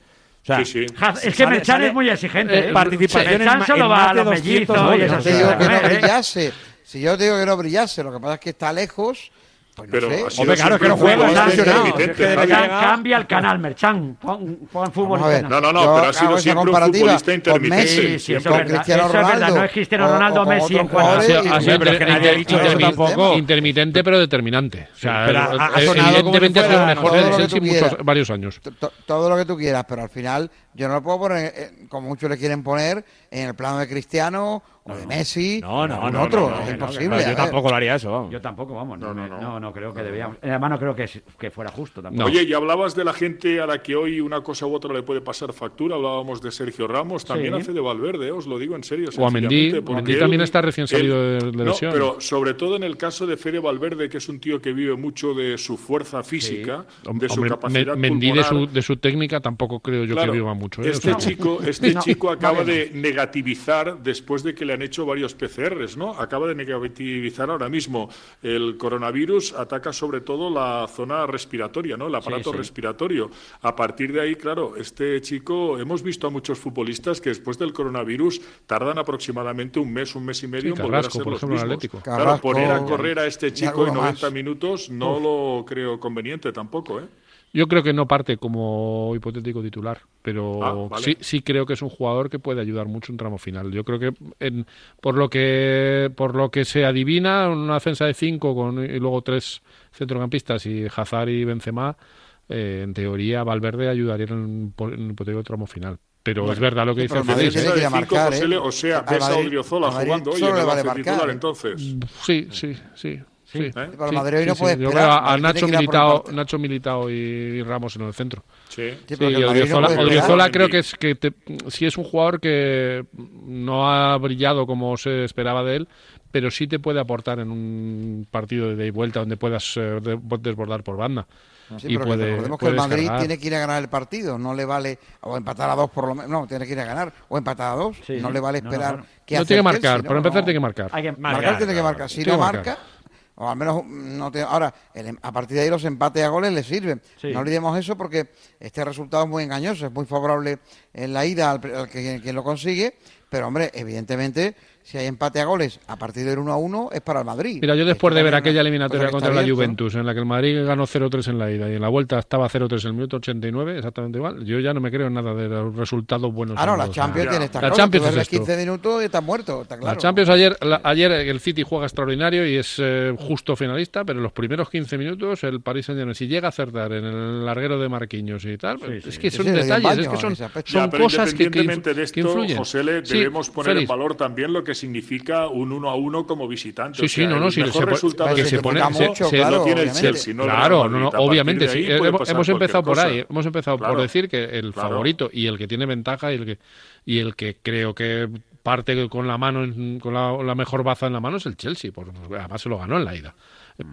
Speaker 6: O sea,
Speaker 5: Sí, sí.
Speaker 2: Ja- Es que
Speaker 6: sale-
Speaker 2: Merchan
Speaker 6: sale-
Speaker 2: es muy exigente.
Speaker 6: eh,
Speaker 2: ¿eh?
Speaker 6: participación
Speaker 2: Merchan solo
Speaker 6: en
Speaker 2: va
Speaker 6: más
Speaker 2: a
Speaker 6: de
Speaker 2: los
Speaker 6: 200
Speaker 2: mellizos y
Speaker 6: goles.
Speaker 2: esas
Speaker 4: No te digo
Speaker 2: cosas,
Speaker 4: que no
Speaker 2: ¿eh?
Speaker 4: brillase. Si yo te digo que no brillase, lo que pasa es que está lejos. Pues no
Speaker 5: Pero
Speaker 4: sé.
Speaker 6: Hombre, claro,
Speaker 5: siempre
Speaker 6: que no juega,
Speaker 5: intermitente,
Speaker 6: Es que llegado-
Speaker 2: cambia el canal, Merchan. Pon, pon fútbol.
Speaker 4: A.
Speaker 5: No, no, no,
Speaker 4: Yo
Speaker 5: pero ha sido siempre un futbolista
Speaker 4: con
Speaker 5: intermitente.
Speaker 4: Messi,
Speaker 2: Sí, eso
Speaker 4: con
Speaker 2: es verdad.
Speaker 4: Cristiano
Speaker 2: Eso es verdad, no es Cristiano
Speaker 4: o-
Speaker 2: Ronaldo,
Speaker 4: o con
Speaker 2: Messi en cuanto-
Speaker 3: Ha sido,
Speaker 4: jugadores
Speaker 3: ha
Speaker 4: y-
Speaker 3: sido
Speaker 6: pero es que
Speaker 3: inter-
Speaker 6: nadie ha dicho
Speaker 3: inter-
Speaker 6: eso
Speaker 3: tampoco. intermitente, pero determinante. O sea,
Speaker 6: Pero ha- ha
Speaker 3: evidentemente ha sido el mejor
Speaker 4: que
Speaker 3: Chelsea varios años.
Speaker 4: To- to- todo lo que tú quieras, pero al final yo no lo puedo poner, eh, como muchos le quieren poner, en el plano de Cristiano o de Messi
Speaker 6: No, no,
Speaker 4: o en
Speaker 6: no,
Speaker 4: otro.
Speaker 6: no, no,
Speaker 4: es imposible.
Speaker 6: yo tampoco lo haría eso. vamos.
Speaker 2: Yo tampoco, vamos. No,
Speaker 5: No,
Speaker 2: no,
Speaker 5: no,
Speaker 2: no, creo que debíamos. Además, no creo que, que fuera justo tampoco.
Speaker 5: Oye, y hablabas de la gente a la que hoy una cosa u otra le puede pasar factura. Hablábamos de Sergio Ramos, también
Speaker 2: Sí.
Speaker 5: hace de Valverde, os lo digo en serio.
Speaker 3: O a Mendy. también está recién salido
Speaker 5: él-
Speaker 3: de- de
Speaker 5: no,
Speaker 3: lesión.
Speaker 5: pero sobre todo en el caso de Fede Valverde, que es un tío que vive mucho de su fuerza física, de su
Speaker 3: Hombre,
Speaker 5: capacidad
Speaker 3: Me- Mendy de su, de su técnica tampoco creo yo
Speaker 5: Claro,
Speaker 3: que viva mucho. ¿Eh? O
Speaker 5: Este
Speaker 3: sea,
Speaker 5: chico, este
Speaker 2: No,
Speaker 5: chico acaba
Speaker 2: no.
Speaker 5: de negativizar después de que le han hecho varios PCRs, ¿no? Acaba de negativizar ahora mismo. El coronavirus ataca sobre todo la zona respiratoria, ¿no? El aparato
Speaker 2: sí.
Speaker 5: respiratorio. A partir de ahí, claro, este chico, hemos visto a muchos futbolistas que después del coronavirus tardan aproximadamente un mes, un mes y medio
Speaker 3: Sí,
Speaker 5: en volver a
Speaker 3: Carrasco,
Speaker 5: ser
Speaker 3: por
Speaker 5: los
Speaker 3: ejemplo,
Speaker 5: mismos.
Speaker 3: Atlético.
Speaker 5: Claro,
Speaker 4: Carrasco,
Speaker 5: poner a correr a este chico en
Speaker 4: alguno
Speaker 5: 90
Speaker 4: más.
Speaker 5: minutos no lo creo conveniente tampoco, ¿eh?
Speaker 3: Yo creo que no parte como hipotético titular, pero
Speaker 5: Ah, vale.
Speaker 3: sí, sí creo que es un jugador que puede ayudar mucho en tramo final. Yo creo que en- por lo que por lo que se adivina, una defensa de cinco con y luego tres centrocampistas y Hazard y Benzema, eh, en teoría Valverde ayudaría en, en el hipotético tramo final. Pero es verdad lo que dice
Speaker 4: pero el Madrid
Speaker 3: Félix, ¿eh?
Speaker 4: marcar, ¿eh?
Speaker 5: O sea, ves a Odriozola jugando hoy en el
Speaker 4: vale
Speaker 5: titular,
Speaker 4: ¿eh?
Speaker 5: entonces.
Speaker 3: Sí, sí, sí. Sí,
Speaker 5: ¿Eh?
Speaker 4: Pero el Madrid hoy no puede
Speaker 3: sí. Yo a, Nacho Militao. Nacho Militao y Ramos en el centro.
Speaker 5: Sí.
Speaker 4: Sí,
Speaker 3: y
Speaker 4: Madrid no
Speaker 3: Odriozola, Odriozola creo que es que te- sí es un jugador que no ha brillado como se esperaba de él, pero sí te puede aportar en un partido de ida y vuelta donde puedas eh, de- desbordar por banda.
Speaker 4: Sí,
Speaker 3: y
Speaker 4: pero que
Speaker 3: puede,
Speaker 4: recordemos que el Madrid tiene que ir a ganar el partido, no le vale o empatar a dos por lo menos, no, tiene que ir a ganar o empatar a dos,
Speaker 2: Sí,
Speaker 4: no le vale
Speaker 2: No, no,
Speaker 4: esperar
Speaker 2: claro.
Speaker 4: que
Speaker 3: No tiene que marcar,
Speaker 4: no,
Speaker 3: empezar
Speaker 4: no.
Speaker 3: tiene que marcar.
Speaker 2: Hay que
Speaker 4: Marcar,
Speaker 2: marcar.
Speaker 4: tiene que marcar, si no marca o al menos no te, ahora el em- a partir de ahí los empates a goles le sirven.
Speaker 2: Sí.
Speaker 4: No olvidemos eso porque este resultado es muy engañoso, es muy favorable en la ida al, al que quien lo consigue, pero hombre, evidentemente si hay empate a goles a partir del 1 a 1 es para el Madrid.
Speaker 3: Mira, yo después de ver aquella eliminatoria contra la. Juventus, en la que el Madrid ganó 0-3 en la ida y en la vuelta estaba 0-3 en el minuto 89, exactamente igual, yo ya no me creo en nada de los resultados buenos.
Speaker 4: Ah, no, la Champions tiene esta
Speaker 3: La Champions es
Speaker 4: ves
Speaker 3: esto.
Speaker 4: 15 minutos y está muerto, está claro.
Speaker 3: La Champions ayer, la- ayer el City juega extraordinario y es eh, justo finalista, pero en los primeros 15 minutos el Paris Saint Germain, si llega a acertar en el larguero de Marquinhos y tal,
Speaker 2: Sí, sí.
Speaker 3: es que son detalles, es que son,
Speaker 5: pero
Speaker 3: cosas que, influyen.
Speaker 5: José, le
Speaker 3: Sí,
Speaker 5: debemos poner en valor también lo que significa un uno a uno como visitante.
Speaker 3: Sí,
Speaker 5: O
Speaker 3: sí, no, no, sí,
Speaker 5: mejor
Speaker 3: se
Speaker 5: resultado
Speaker 3: que se pone-
Speaker 5: lo tiene el. Chelsea, no
Speaker 3: Claro, no, no, obviamente sí. Hemos, empezado por ahí. Hemos empezado por
Speaker 5: Claro.
Speaker 3: decir que el
Speaker 5: Claro.
Speaker 3: favorito y el que tiene ventaja y el que y el que creo que parte con la mano con la, la mejor baza en la mano es el Chelsea, porque además se lo ganó en la ida.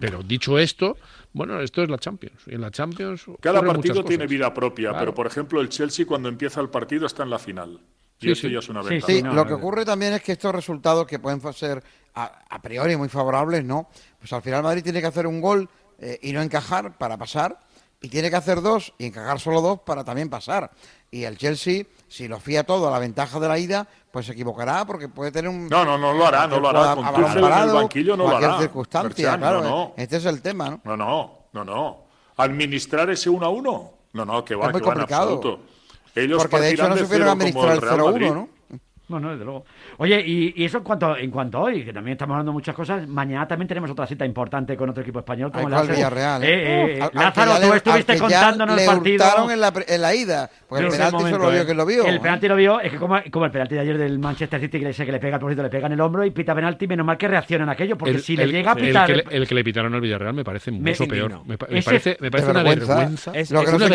Speaker 3: Pero dicho esto, bueno, esto es la Champions. Y en la Champions
Speaker 5: Cada partido tiene vida propia,
Speaker 3: Claro.
Speaker 5: pero por ejemplo el Chelsea cuando empieza el partido está en la final. Y
Speaker 3: Sí,
Speaker 5: esto
Speaker 3: sí.
Speaker 5: ya es una ventaja.
Speaker 4: Sí, lo que ocurre también es que estos resultados que pueden ser a, a priori muy favorables, ¿no? Pues al final Madrid tiene que hacer un gol eh, y no encajar para pasar, y tiene que hacer dos y encajar solo dos para también pasar. Y el Chelsea, si lo fía todo a la ventaja de la ida, pues se equivocará porque puede tener un...
Speaker 5: No, no, no lo hará, no lo hará.
Speaker 4: a-
Speaker 5: Con
Speaker 4: a
Speaker 5: Tuchel en el banquillo no lo
Speaker 4: cualquier
Speaker 5: hará.
Speaker 4: circunstancia,
Speaker 5: Merchan,
Speaker 4: claro.
Speaker 5: no, no.
Speaker 4: Este es el tema, ¿no?
Speaker 5: No, no, no, no. Administrar ese 1 a 1. No, no, que va,
Speaker 4: Es muy
Speaker 5: que va en
Speaker 4: complicado.
Speaker 5: absoluto. Ellos
Speaker 4: Porque de hecho no supieron administrar
Speaker 5: el
Speaker 4: el
Speaker 5: Real
Speaker 4: 0-1,
Speaker 5: Madrid.
Speaker 4: ¿no?
Speaker 2: No, no, desde luego. Oye, y, y eso en cuanto, en cuanto a hoy, que también estamos hablando de muchas cosas. Mañana también tenemos otra cita importante con otro equipo español. Como
Speaker 4: Ay,
Speaker 2: el.
Speaker 4: Villarreal,
Speaker 2: Eh,
Speaker 4: ¿eh?
Speaker 2: eh,
Speaker 4: Al- que
Speaker 2: Lázaro, tú
Speaker 4: le-
Speaker 2: estuviste contándonos
Speaker 4: le
Speaker 2: el partido.
Speaker 4: hurtaron en la, en la ida, porque el penalti
Speaker 2: momento,
Speaker 4: solo vio
Speaker 2: eh.
Speaker 4: que lo vio.
Speaker 2: El
Speaker 4: ¿eh?
Speaker 2: penalti lo vio, es que como, como el penalti de ayer del Manchester City, que le, sé que le pega al porcito, le pega en el hombro y pita penalti, menos mal que reacciona en aquello, porque
Speaker 3: El-
Speaker 2: si
Speaker 3: el-
Speaker 2: le llega a
Speaker 3: el
Speaker 2: pitar.
Speaker 3: que le- El, que le pitaron al Villarreal me parece
Speaker 2: Me-
Speaker 3: mucho peor. Me, pa- me
Speaker 2: Ese-
Speaker 3: parece, me parece
Speaker 4: de
Speaker 3: una
Speaker 4: vergüenza.
Speaker 6: Es-
Speaker 4: Lo que no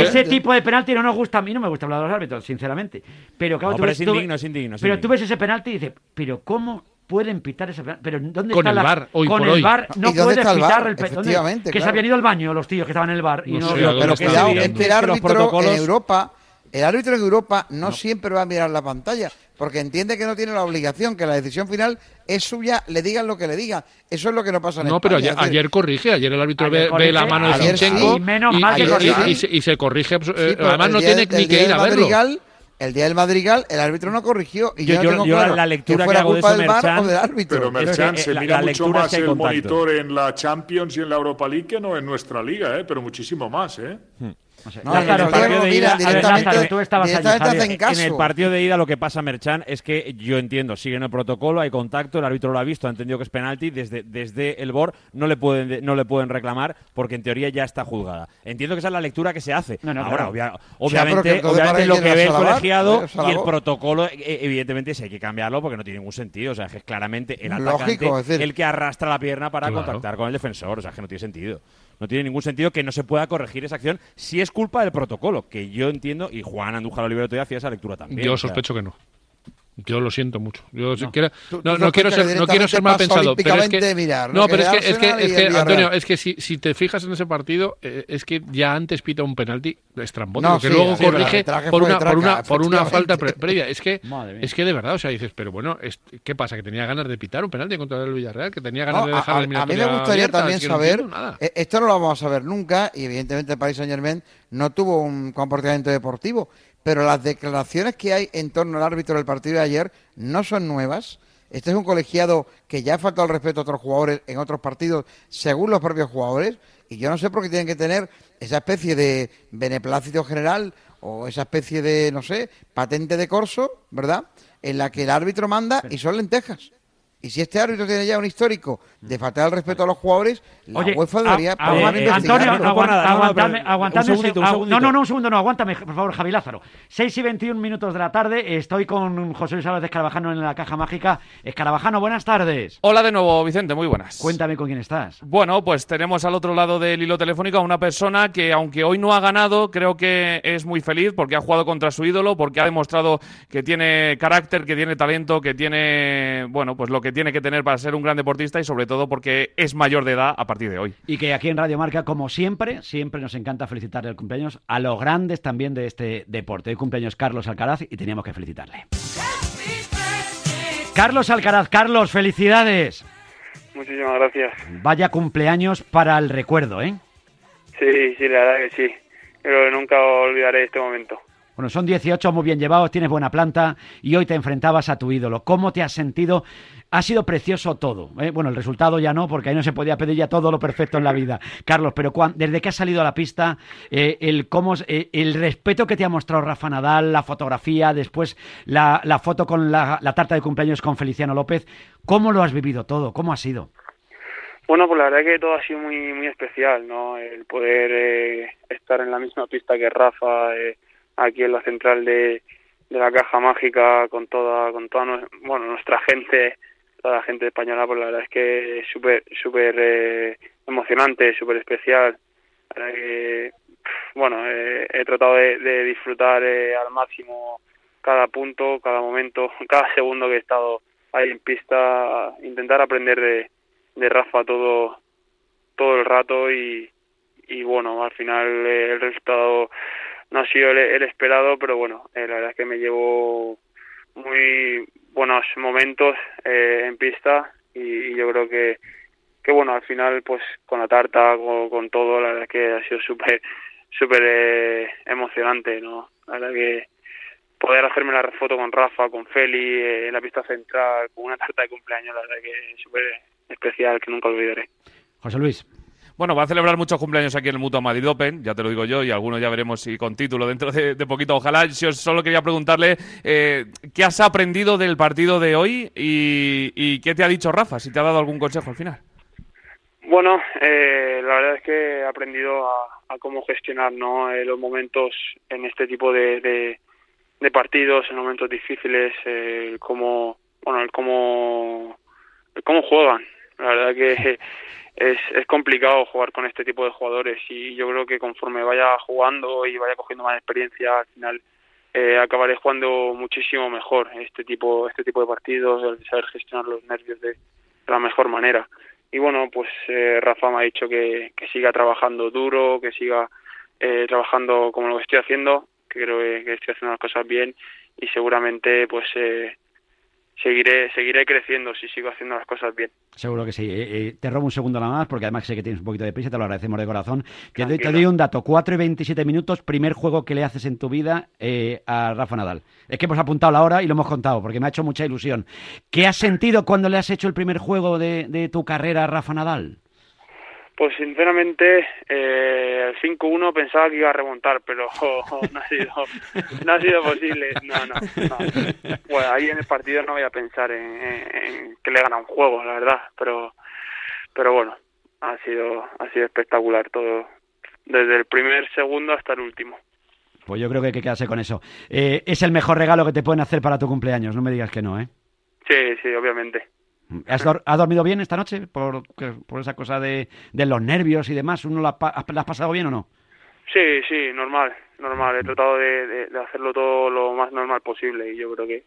Speaker 2: ese tipo de penalti no nos gusta a mí, no me gusta hablar de los árbitros, sinceramente. Pero claro,
Speaker 6: No,
Speaker 2: tú
Speaker 6: pero
Speaker 2: ves-
Speaker 6: es
Speaker 2: tú-
Speaker 6: indigno, es indigno, es
Speaker 2: pero
Speaker 6: indigno.
Speaker 2: tú ves ese penalti y dices, pero ¿cómo pueden pitar ese penalti? Pero ¿dónde
Speaker 3: Con
Speaker 2: está
Speaker 3: el
Speaker 2: la-
Speaker 3: VAR, hoy
Speaker 2: con
Speaker 3: por
Speaker 2: el
Speaker 3: hoy.
Speaker 2: VAR no
Speaker 4: ¿Y dónde
Speaker 2: puedes
Speaker 4: el
Speaker 2: pitar
Speaker 4: VAR?
Speaker 2: el pe- ¿dónde?
Speaker 4: Efectivamente,
Speaker 2: Que se habían ido al baño los tíos que estaban en el bar y
Speaker 3: No
Speaker 2: no,
Speaker 3: sé,
Speaker 2: lo-
Speaker 3: ¿a dónde
Speaker 4: Pero cuidado,
Speaker 2: evidente.
Speaker 4: es que el
Speaker 6: Es que los
Speaker 4: árbitro
Speaker 6: protocolos-
Speaker 4: en Europa, el árbitro en Europa no, siempre va a mirar la pantalla, porque entiende que no tiene la obligación, que la decisión final es suya, le digan lo que le digan. Eso es lo que no pasa en
Speaker 3: No, pero ayer, ayer corrige, ayer el árbitro
Speaker 2: Ayer
Speaker 3: ve, la mano de
Speaker 4: ayer sí,
Speaker 3: Zinchenko
Speaker 2: y menos
Speaker 3: y,
Speaker 2: mal que
Speaker 3: y-
Speaker 4: corrige.
Speaker 3: y- y se, corrige,
Speaker 4: sí,
Speaker 3: eh, además no
Speaker 4: día
Speaker 3: tiene ni
Speaker 4: el
Speaker 3: que ir a verlo.
Speaker 4: El día del Madrigal, el árbitro no corrigió. Y yo,
Speaker 6: Yo-
Speaker 4: no tengo
Speaker 6: yo
Speaker 4: claro
Speaker 6: la lectura
Speaker 4: que
Speaker 6: que
Speaker 4: fuera
Speaker 6: hago de
Speaker 4: culpa
Speaker 6: eso,
Speaker 4: del VAR o del árbitro.
Speaker 5: Pero Merchan,
Speaker 6: que,
Speaker 5: se
Speaker 6: eh, la-
Speaker 5: mira
Speaker 6: la
Speaker 5: mucho
Speaker 6: es
Speaker 5: más
Speaker 6: que
Speaker 5: el
Speaker 6: contacto.
Speaker 5: monitor en la Champions y en la Europa League que no en nuestra liga, ¿eh? pero muchísimo más. ¿eh?
Speaker 2: No sé.
Speaker 4: No,
Speaker 6: Lázaro,
Speaker 4: en el
Speaker 6: el partido de ida-
Speaker 4: directamente,
Speaker 2: Lázaro, tú estabas allí,
Speaker 4: directamente
Speaker 2: Javier.
Speaker 4: hacen caso.
Speaker 6: En el partido de ida lo que pasa, Merchan, es que yo entiendo, siguen el protocolo, hay contacto, el árbitro lo ha visto, ha entendido que es penalti, desde, desde el BOR no le, pueden, no le pueden reclamar porque en teoría ya está juzgada. Entiendo que esa es la lectura que se hace.
Speaker 2: No, no,
Speaker 6: Ahora,
Speaker 2: claro.
Speaker 6: obvia- obviamente, obviamente lo que ve el colegiado
Speaker 4: joder,
Speaker 6: y el protocolo, eh, evidentemente sí hay que cambiarlo porque no tiene ningún sentido. O sea, que es claramente el atacante
Speaker 4: decir-
Speaker 6: el que arrastra la pierna para
Speaker 3: Claro.
Speaker 6: contactar con el defensor. O sea, que no tiene sentido. No tiene ningún sentido que no se pueda corregir esa acción si es culpa del protocolo, que yo entiendo, y Juan Andújar Oliveira todavía hacía esa lectura también.
Speaker 3: Yo
Speaker 6: o sea,
Speaker 3: sospecho que no. Yo lo siento mucho. Yo
Speaker 2: No.
Speaker 3: quiera-
Speaker 4: Tú-
Speaker 3: no,
Speaker 4: tú
Speaker 3: no quiero ser, no quiero ser mal pensado, pero es que
Speaker 4: mirar,
Speaker 3: no, pero es que
Speaker 4: el
Speaker 3: es que, es que
Speaker 4: el.
Speaker 3: Antonio, es que si, si te fijas en ese partido, eh, es que ya antes pita un penalti estrambótico
Speaker 4: No,
Speaker 3: que
Speaker 4: sí,
Speaker 3: luego
Speaker 4: sí, el
Speaker 3: corrige por una,
Speaker 4: de
Speaker 3: por una,
Speaker 4: traca,
Speaker 3: por una falta pre- previa. Es que es que de verdad, o sea, dices, pero bueno, es- ¿qué pasa? Que tenía ganas de pitar un penalti contra el Villarreal, que tenía ganas
Speaker 4: No,
Speaker 3: de dejar la
Speaker 4: a mí me gustaría
Speaker 3: abierta,
Speaker 4: también saber, eh, esto no lo vamos a saber nunca, y evidentemente el Paris Saint Germain no tuvo un comportamiento deportivo, pero las declaraciones que hay en torno al árbitro del partido de ayer no son nuevas. Este es un colegiado que ya ha faltado el respeto a otros jugadores en otros partidos, según los propios jugadores, y yo no sé por qué tienen que tener esa especie de beneplácito general o esa especie de, no sé, patente de corso, ¿verdad? En la que el árbitro manda y son lentejas. Y si este árbitro tiene ya un histórico de faltar el respeto a los jugadores, la
Speaker 2: Oye,
Speaker 4: UEFA debería
Speaker 2: a- agua-
Speaker 4: menos
Speaker 2: Antonio, aguantadme, aguantadme ah. No, no, no, un segundo, no, aguántame, por favor, Javi Lázaro. 6 y 21 minutos de la tarde, estoy con José Luis Álvarez de Escarabajano en la caja mágica. Escarabajano, buenas tardes.
Speaker 20: Hola de nuevo, Vicente, muy buenas.
Speaker 2: Cuéntame con quién estás.
Speaker 20: Bueno, pues tenemos al otro lado del hilo telefónico a una persona que, aunque hoy no ha ganado, creo que es muy feliz porque ha jugado contra su ídolo, porque ha demostrado que tiene carácter, que tiene talento, que tiene, bueno, pues lo que tiene que tener para ser un gran deportista y sobre todo porque es mayor de edad a partir de hoy.
Speaker 2: Y que aquí en Radio Marca, como siempre, siempre nos encanta felicitar el cumpleaños a los grandes también de este deporte. Hoy cumpleaños Carlos Alcaraz y teníamos que felicitarle. Carlos Alcaraz, Carlos, felicidades.
Speaker 21: Muchísimas gracias.
Speaker 2: Vaya cumpleaños para el recuerdo, ¿eh?
Speaker 21: Sí, sí, la verdad que sí. Creo que nunca olvidaré este momento.
Speaker 2: Bueno, son 18 muy bien llevados, tienes buena planta y hoy te enfrentabas a tu ídolo. ¿Cómo te has sentido? Ha sido precioso todo. ¿eh? Bueno, el resultado ya no, porque ahí no se podía pedir ya todo lo perfecto en la vida. Carlos, pero desde que has salido a la pista, eh, el, cómo, es- eh, el respeto que te ha mostrado Rafa Nadal, la fotografía, después la, la foto con la, la tarta de cumpleaños con Feliciano López, ¿cómo lo has vivido todo? ¿Cómo ha sido?
Speaker 21: Bueno, pues la verdad que todo ha sido muy muy especial, ¿no? El poder eh, estar en la misma pista que Rafa, eh, aquí en la central de, de la caja mágica con toda con toda bueno nuestra gente toda la gente española pues la verdad es que es súper súper eh, emocionante súper especial. Pf, bueno eh, he tratado de, de disfrutar eh, al máximo cada punto cada momento cada segundo que he estado ahí en pista intentar aprender de, de Rafa todo todo el rato y, y bueno al final eh, el resultado no ha sido el, esperado pero bueno eh, la verdad es que me llevo muy buenos momentos eh, en pista y, yo creo que que bueno al final pues con la tarta con, con todo la verdad es que ha sido súper súper eh, emocionante no la verdad que poder hacerme la foto con Rafa con Feli eh, en la pista central con una tarta de cumpleaños la verdad que es súper especial que nunca olvidaré
Speaker 2: José Luis.
Speaker 20: Bueno, va a celebrar muchos cumpleaños aquí en el Mutua Madrid Open, ya te lo digo yo, y algunos ya veremos si con título dentro de, poquito. Ojalá, yo solo quería preguntarle eh, qué has aprendido del partido de hoy y, y qué te ha dicho Rafa, si te ha dado algún consejo al final.
Speaker 21: Bueno, eh, la verdad es que he aprendido a, cómo gestionar ¿no? Eh, los momentos en este tipo de, de, partidos, en momentos difíciles, eh, el cómo, bueno, cómo, cómo juegan. La verdad que es, es complicado jugar con este tipo de jugadores y yo creo que conforme vaya jugando y vaya cogiendo más experiencia, al final eh, acabaré jugando muchísimo mejor este tipo, este tipo de partidos, el saber gestionar los nervios de, la mejor manera. Y bueno pues eh, Rafa me ha dicho que, que siga trabajando duro que siga eh, trabajando como lo que estoy haciendo que creo que, que estoy haciendo las cosas bien y seguramente pues eh, seguiré seguiré creciendo si sigo haciendo las cosas bien
Speaker 2: Seguro que sí. Eh, eh, te robo un segundo nada más, porque además sé que tienes un poquito de prisa, te lo agradecemos de corazón. Te doy, te
Speaker 21: Tranquilo.
Speaker 2: doy un dato, 4 y 27 minutos, primer juego que le haces en tu vida eh, a Rafa Nadal. Es que hemos apuntado la hora y lo hemos contado, porque me ha hecho mucha ilusión. ¿Qué has sentido cuando le has hecho el primer juego de, de tu carrera a Rafa Nadal?
Speaker 21: Pues sinceramente, eh, el 5-1 pensaba que iba a remontar, pero no ha sido, no ha sido posible. No, no, no. Bueno, ahí en el partido no voy a pensar en, en- en que le gana un juego, la verdad. Pero, pero bueno, ha sido, ha sido espectacular todo, desde el primer segundo hasta el último.
Speaker 2: Pues yo creo que hay que quedarse con eso. Eh, es el mejor regalo que te pueden hacer para tu cumpleaños, no me digas que no, ¿eh?
Speaker 21: Sí, sí, obviamente.
Speaker 2: ¿Has, dor- has dormido bien esta noche por, por esa cosa de, de los nervios y demás? ¿Uno la, has pasado bien o no?
Speaker 21: Sí, sí, normal, normal. He tratado de, hacerlo todo lo más normal posible y yo creo que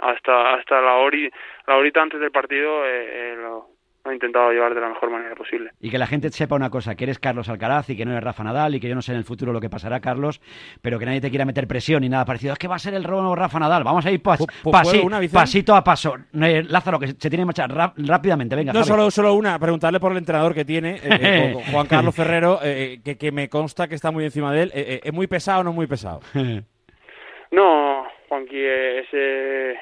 Speaker 21: hasta hasta la horita antes del partido eh, eh, lo, lo he intentado llevar de la mejor manera posible.
Speaker 2: Y que la gente sepa una cosa, que eres Carlos Alcaraz y que no eres Rafa Nadal y que yo no sé en el futuro lo que pasará, Carlos, pero que nadie te quiera meter presión ni nada parecido. Es que va a ser el robo Rafa Nadal. Vamos a ir pas- pasito a paso. Eh, Lázaro, que se tiene que marchar rápidamente. Venga,
Speaker 6: No,
Speaker 2: Javi.
Speaker 6: solo, solo una, preguntarle por el entrenador que tiene, eh, eh, Juan Carlos Ferrero, eh, que, que me consta que está muy encima de él. Eh, eh, ¿Es muy pesado o no muy pesado?
Speaker 21: No, Juanqui es, eh,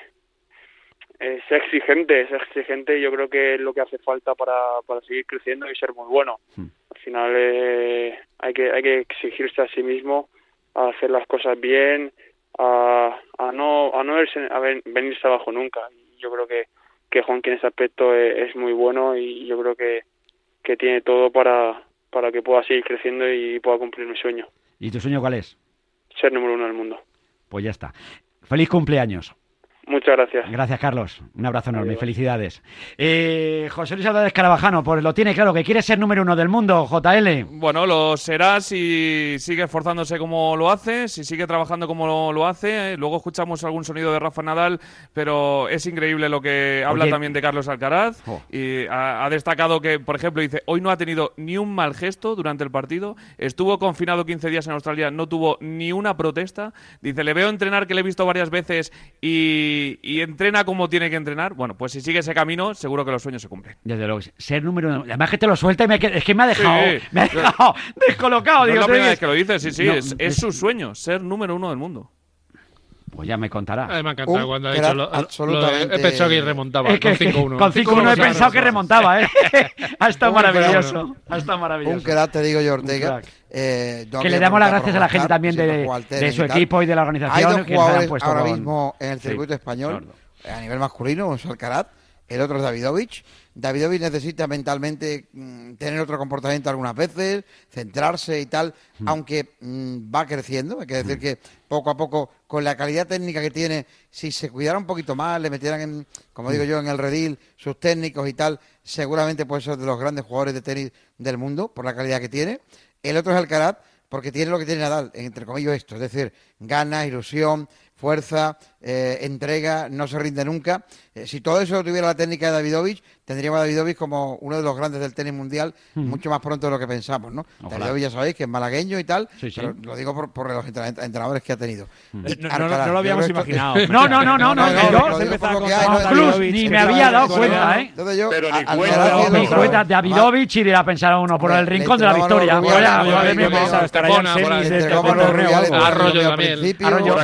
Speaker 21: es exigente, es exigente y yo creo que es lo que hace falta para, para seguir creciendo y ser muy bueno. Al final eh, hay que hay que exigirse a sí mismo, a hacer las cosas bien, a, a no a no verse- a ven- venirse abajo nunca. Yo creo que que Juanqui en ese aspecto es, es muy bueno y yo creo que que tiene todo para para que pueda seguir creciendo y pueda cumplir mi sueño,
Speaker 2: ¿Y tu sueño cuál es?
Speaker 21: ser número uno del mundo.
Speaker 2: Pues ya está. Feliz cumpleaños.
Speaker 21: Muchas gracias.
Speaker 2: Gracias, Carlos. Un abrazo enorme. Felicidades. Eh, José Luis Álvarez Carabajano, pues lo tiene claro, que quiere ser número uno del mundo, JL.
Speaker 20: Bueno, lo será si sigue esforzándose como lo hace, si sigue trabajando como lo, lo hace. Eh, Luego escuchamos algún sonido de Rafa Nadal, pero es increíble lo que habla
Speaker 2: Oye.
Speaker 20: también de Carlos Alcaraz. Y ha, ha destacado que, por ejemplo, dice, hoy no ha tenido ni un mal gesto durante el partido. Estuvo confinado 15 días en Australia, no tuvo ni una protesta. Dice, le veo entrenar, que le he visto varias veces, y, y entrena como tiene que entrenar. Bueno, pues si sigue ese camino, seguro que los sueños se cumplen.
Speaker 2: Desde luego, ser número uno. Además que te lo suelta y me, es que me ha dejado,
Speaker 20: Sí.
Speaker 2: me ha dejado descolocado.
Speaker 20: No
Speaker 2: digo,
Speaker 20: es la primera vez que lo dice, sí, sí,
Speaker 2: No,
Speaker 20: es, es su sueño, ser número uno del mundo.
Speaker 2: Pues ya me contará.
Speaker 3: Ay, me ha encantado
Speaker 2: Un
Speaker 3: cuando ha dicho lo, lo- lo de-
Speaker 2: absolutamente-
Speaker 3: He pensado que remontaba
Speaker 2: Es que-
Speaker 3: con 5-1.
Speaker 2: Con 5-1 he pensado que remontaba, ¿eh? ha estado maravilloso. Ha estado maravilloso.
Speaker 4: Un crack, te digo yo, Ortega. Eh,
Speaker 2: que le damos las gracias a la gente también de, de su equipo y de la
Speaker 4: Hay
Speaker 2: organización
Speaker 4: dos
Speaker 2: que se han
Speaker 4: jugadores
Speaker 2: puesto
Speaker 4: ahora
Speaker 2: con-
Speaker 4: mismo en el
Speaker 2: Sí,
Speaker 4: circuito español,
Speaker 2: sordo.
Speaker 4: a nivel masculino, uno es Alcaraz, el otro es Davidovich. Davidovich necesita mentalmente mm, tener otro comportamiento algunas veces, centrarse y tal, aunque mm, va creciendo. Hay que decir que poco a poco, con la calidad técnica que tiene, si se cuidara un poquito más, le metieran, en, como digo yo, en el redil sus técnicos y tal, seguramente puede ser de los grandes jugadores de tenis del mundo por la calidad que tiene. El otro es Alcaraz, porque tiene lo que tiene Nadal, entre comillas esto, es decir, ganas, ilusión, fuerza, eh, entrega, no se rinde nunca. Eh, si todo eso tuviera la técnica de Davidovich, tendríamos a Davidovich como uno de los grandes del tenis mundial mucho más pronto de lo que pensamos, ¿no?
Speaker 2: Ojalá.
Speaker 4: Davidovich ya sabéis que es malagueño y tal,
Speaker 2: Sí, sí.
Speaker 4: pero lo digo por, por los entren- entrenadores que ha tenido. Y
Speaker 6: No- no-
Speaker 4: Alcaraz,
Speaker 6: no lo habíamos
Speaker 4: que esto-
Speaker 6: imaginado.
Speaker 2: No, no, no, no, no,
Speaker 4: no,
Speaker 2: yo- ni me había dado cuenta, ¿eh?
Speaker 4: Entonces yo,
Speaker 5: Pero ni
Speaker 4: a-
Speaker 5: cuenta,
Speaker 2: Davidovich y dirá pensar a uno por el rincón de la victoria.
Speaker 3: Arroyo
Speaker 4: principio,
Speaker 2: Arroyo.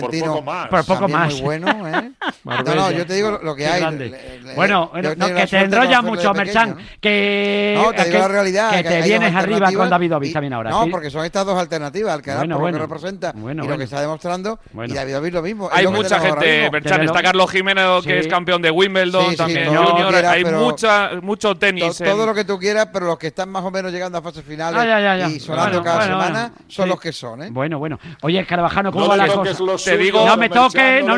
Speaker 5: Por poco más.
Speaker 2: Por poco
Speaker 4: también
Speaker 2: más.
Speaker 4: muy bueno, ¿eh? No, no, yo te digo lo- que hay. Le-
Speaker 2: Bueno,
Speaker 4: yo
Speaker 2: no, que te
Speaker 4: suerte de
Speaker 2: enrolla
Speaker 4: conocerlo
Speaker 2: mucho, Merchan.
Speaker 4: ¿no?
Speaker 2: Que,
Speaker 4: No, te digo
Speaker 2: que-
Speaker 4: la realidad.
Speaker 2: que te vienes arriba con Davidovich
Speaker 4: y-
Speaker 2: también ahora.
Speaker 4: No,
Speaker 2: sí.
Speaker 4: porque son estas dos alternativas, Alcaraz
Speaker 2: Bueno,
Speaker 4: por
Speaker 2: bueno.
Speaker 4: lo que representa
Speaker 2: Bueno,
Speaker 4: y lo que está demostrando,
Speaker 2: Bueno.
Speaker 4: y Davidovich lo mismo.
Speaker 20: Hay
Speaker 4: lo que
Speaker 20: mucha gente.
Speaker 2: Desde
Speaker 20: Está. Carlos Jiménez, que
Speaker 2: Sí.
Speaker 20: es campeón de Wimbledon,
Speaker 4: Sí, sí,
Speaker 20: también
Speaker 4: que
Speaker 20: Junior.
Speaker 4: quieras,
Speaker 20: Hay mucha, mucho
Speaker 4: To-
Speaker 20: tenis.
Speaker 4: todo
Speaker 20: en-
Speaker 4: lo que tú quieras, pero los que están más o menos llegando a fases finales
Speaker 2: Ah, ya, ya, ya.
Speaker 4: y sonando cada semana son los que son, ¿eh?
Speaker 2: Bueno, bueno. Oye, Carvajano, ¿cómo va la
Speaker 5: toques
Speaker 2: cosa?
Speaker 20: Te digo-
Speaker 2: No me
Speaker 5: Merchan, toques
Speaker 2: no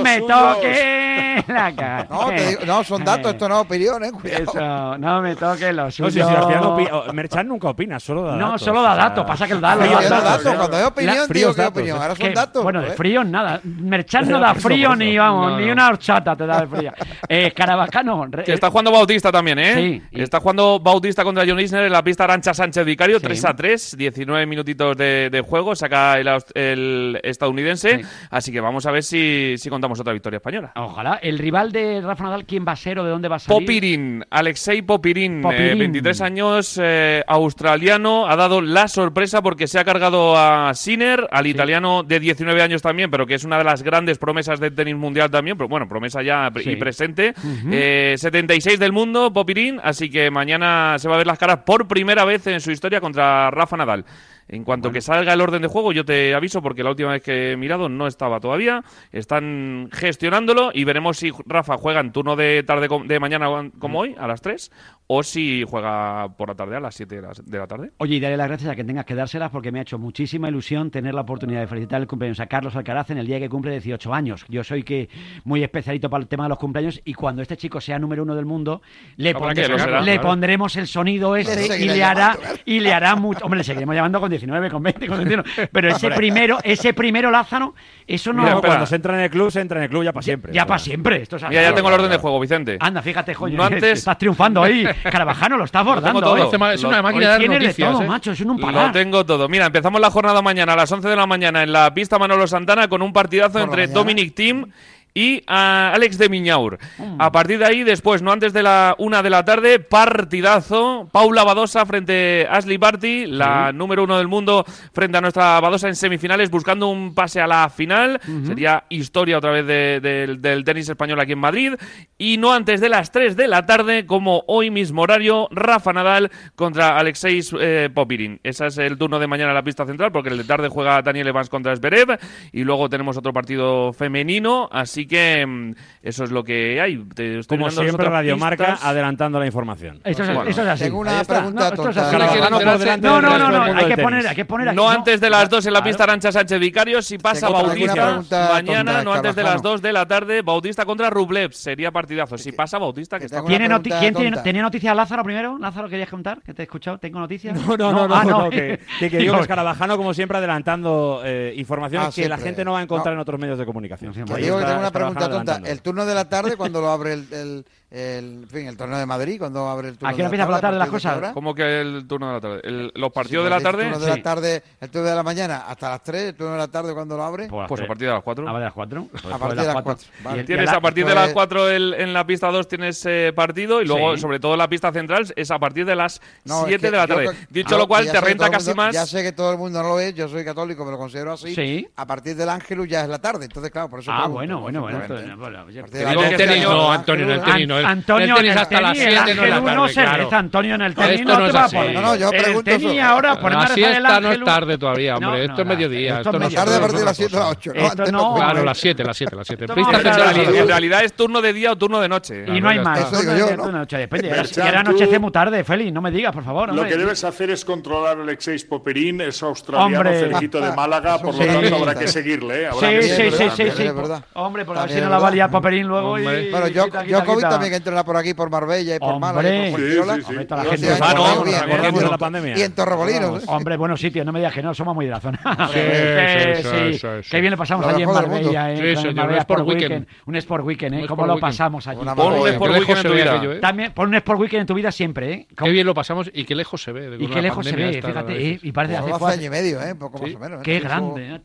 Speaker 2: me
Speaker 5: suyos.
Speaker 2: toque la cara.
Speaker 4: No, te digo- no, son datos, esto no es opinión, ¿eh? Cuidado.
Speaker 2: Eso, no me toque los
Speaker 6: No,
Speaker 2: suyos.
Speaker 6: si, si al final opi- o- Merchan nunca opina, solo da
Speaker 2: No,
Speaker 6: datos.
Speaker 2: solo da
Speaker 6: o sea,
Speaker 2: datos, pasa que él da los
Speaker 4: Fríos
Speaker 2: datos.
Speaker 4: datos,
Speaker 2: ¿eh?
Speaker 4: cuando hay opinión,
Speaker 6: La-
Speaker 4: digo que opinión,
Speaker 6: ¿eh?
Speaker 4: ahora son
Speaker 2: Que,
Speaker 4: datos.
Speaker 2: Bueno, de
Speaker 4: joder.
Speaker 2: frío nada. Merchan no da frío ni, vamos,
Speaker 3: No,
Speaker 2: ni
Speaker 3: no.
Speaker 2: una horchata te da de frío. Eh, Carabajano. re-
Speaker 20: Que está jugando Bautista también, ¿eh?
Speaker 2: Sí, y-
Speaker 20: Está jugando Bautista contra John Isner en la pista Arancha Sánchez Vicario,
Speaker 2: Sí.
Speaker 20: 3 a 3, 19 minutitos de, de juego, saca el, el estadounidense.
Speaker 2: Sí.
Speaker 20: Así que vamos a ver si, si contamos otra victoria española.
Speaker 2: Ojalá. ¿El rival de Rafa Nadal quién va a ser o de dónde va a salir?
Speaker 20: Popirin, Alexei Popirin, eh,
Speaker 2: Popirin.
Speaker 20: 23 años, eh, australiano, ha dado la sorpresa porque se ha cargado a Sinner, al italiano de 19 años también, pero que es una de las grandes promesas del tenis mundial también, pero bueno, promesa ya
Speaker 2: Sí.
Speaker 20: y presente.
Speaker 2: Ujú.
Speaker 20: Eh, 76 del mundo, Popirin, así que mañana se va a ver las caras por primera vez en su historia contra Rafa Nadal. En cuanto que salga el orden de juego, yo te aviso porque la última vez que he mirado no estaba todavía. Están gestionándolo y veremos si Rafa juega en turno de tarde de mañana como hoy, a las 3, o si juega por la tarde a las 7 de la, de la tarde.
Speaker 2: Oye, y darle las gracias a quien tengas que dárselas porque me ha hecho muchísima ilusión tener la oportunidad de felicitar el cumpleaños a Carlos Alcaraz en el día que cumple 18 años. Yo soy que muy especialito para el tema de los cumpleaños y cuando este chico sea número uno del mundo, le,
Speaker 20: Habrá
Speaker 2: pondré-
Speaker 20: que lo será,
Speaker 2: le
Speaker 20: claro.
Speaker 2: pondremos el sonido
Speaker 4: Le
Speaker 2: ese y le hará
Speaker 4: llamando,
Speaker 2: y le hará mucho. Hombre, le seguiremos llamando con 19, con 20, con 21. Pero ese primero, ese primero Lázaro, eso no
Speaker 20: Mira,
Speaker 6: cuando se entra en el club, se entra en el club ya para siempre.
Speaker 2: ya para siempre. Esto es así.
Speaker 20: Mira, ya tengo el orden de juego, Vicente.
Speaker 2: Anda, fíjate, joder,
Speaker 20: No antes-
Speaker 2: estás triunfando ahí. Carabajano lo estás bordando.
Speaker 20: todo.
Speaker 3: ma- Es una
Speaker 20: Lo-
Speaker 3: máquina
Speaker 2: Hoy
Speaker 3: de
Speaker 2: tienes de
Speaker 3: noticias.
Speaker 2: todo,
Speaker 3: ¿eh?
Speaker 2: macho, es un
Speaker 20: Lo
Speaker 2: parar.
Speaker 20: tengo todo. Mira, empezamos la jornada mañana a las 11 de la mañana en la pista Manolo Santana con un partidazo
Speaker 4: Por
Speaker 20: entre
Speaker 4: mañana.
Speaker 20: Dominic Thiem y ah, Alex de Miñaur.
Speaker 2: Mm.
Speaker 20: A partir de ahí, después, no antes de la una de la tarde, partidazo. Paula Badosa frente a Ashley Barty, la número uno del mundo, frente a nuestra Badosa en semifinales, buscando un pase a la final. Sería historia otra vez de- del- del tenis español aquí en Madrid. Y no antes de las 3 de la tarde, como hoy mismo horario, Rafa Nadal contra Alexei eh, Popirin. Ese es el turno de mañana en la pista central, porque el de tarde juega Daniel Evans contra Zverev. Y luego tenemos otro partido femenino. Así que mm, eso es lo que hay. Te estoy
Speaker 6: Como siempre,
Speaker 20: otras
Speaker 6: Radio Marca
Speaker 20: pistas.
Speaker 6: adelantando la información.
Speaker 2: Eso es,
Speaker 20: Bueno,
Speaker 2: eso es así.
Speaker 4: Tengo una pregunta
Speaker 2: No, esto es así.
Speaker 6: Delante
Speaker 2: No, no, no, no, hay que poner, hay que poner aquí.
Speaker 20: No antes de las 2 en la pista Arancha Sánchez Vicario. Si pasa
Speaker 4: Tengo
Speaker 20: Bautista, mañana,
Speaker 4: tonta,
Speaker 20: no antes de las
Speaker 4: Carvajano.
Speaker 20: 2 de la tarde, Bautista contra Rublev. Sería partidazo. Si pasa Bautista, que
Speaker 4: que
Speaker 20: está
Speaker 2: ¿Tiene noti- ¿Quién tiene- tenía noticias Lázaro primero? Lázaro, ¿querías contar? ¿Que te he escuchado? ¿Tengo noticias?
Speaker 6: No, no, no, no,
Speaker 2: Ah,
Speaker 6: no, que, que, que digo
Speaker 2: Digo,
Speaker 6: que es Carabajano, como siempre, adelantando eh, informaciones
Speaker 4: Ah,
Speaker 6: que la gente no va a encontrar
Speaker 4: No.
Speaker 6: en otros medios de comunicación.
Speaker 2: Que
Speaker 4: digo tengo una pregunta tonta.
Speaker 6: adelantando.
Speaker 4: El turno de la tarde, cuando lo abre el, el, el, en fin, el torneo de Madrid, cuando abre el turno. Aquí
Speaker 2: no empieza por la tarde, las cosas.
Speaker 20: ¿Cómo que el turno de la tarde? El, ¿Los partidos sí, de la tarde?
Speaker 4: El turno de
Speaker 2: sí.
Speaker 4: la tarde, el turno de la mañana hasta las 3, el turno de la tarde cuando lo abre.
Speaker 2: Pues,
Speaker 20: pues a partir de las 4.
Speaker 2: Pues a partir de las 4.
Speaker 4: Pues a partir de las 4. Vale.
Speaker 20: Tienes a partir de las 4 el, en la pista 2 tienes eh, partido y luego,
Speaker 2: sí.
Speaker 20: sobre todo, la pista central es a partir de las 7
Speaker 4: no, es que
Speaker 20: de la tarde.
Speaker 4: Yo,
Speaker 20: Dicho lo cual, te renta casi
Speaker 4: mundo,
Speaker 20: más.
Speaker 4: Ya sé que todo el mundo no lo es, yo soy católico, me lo considero así. A partir del Ángelus ya es la tarde, entonces, claro, por eso.
Speaker 2: Ah, bueno, bueno, bueno.
Speaker 4: Te
Speaker 2: digo que
Speaker 3: no, Antonio, no, el tenis no
Speaker 2: Antonio en el tenis
Speaker 3: no
Speaker 2: se Antonio en el no,
Speaker 3: no. No, no, yo
Speaker 4: pregunto
Speaker 2: ahora poner no,
Speaker 3: a no es tarde todavía, hombre, esto es mediodía,
Speaker 2: esto
Speaker 3: no
Speaker 2: no,
Speaker 3: claro, las 7, las 7, las 7.
Speaker 20: En realidad es turno de día o turno de noche.
Speaker 2: Y no hay más. Era anochece muy tarde, Félix, no me digas, por favor.
Speaker 5: Lo que debes hacer es controlar el Alexeis Popperín, es australiano, cerquito de ah, Málaga, por lo tanto habrá que ¿eh? seguirle.
Speaker 2: Sí, sí, sí. Hombre, porque a si no la va luego
Speaker 4: también que entrenar por aquí, por Marbella y por Málaga por
Speaker 5: Sí, sí.
Speaker 2: La
Speaker 6: pandemia.
Speaker 4: Y en Torremolinos. ¿eh?
Speaker 2: Hombre, buenos sitios, no me digas que no, somos muy de la zona.
Speaker 3: Sí, sí,
Speaker 2: Qué bien lo pasamos allí en Marbella, eh,
Speaker 3: Sport Weekend.
Speaker 2: Un Sport Weekend, ¿eh? ¿Cómo lo pasamos allí?
Speaker 20: Un Sport Weekend en tu vida.
Speaker 3: ¿eh?
Speaker 2: También, pon un Sport Weekend en tu vida siempre, ¿eh?
Speaker 3: Qué bien lo pasamos y qué lejos se ve.
Speaker 2: Y qué lejos se ve, fíjate. ¿eh? Y parece hace
Speaker 4: años y medio, ¿eh? Poco más o menos.
Speaker 2: Qué grande,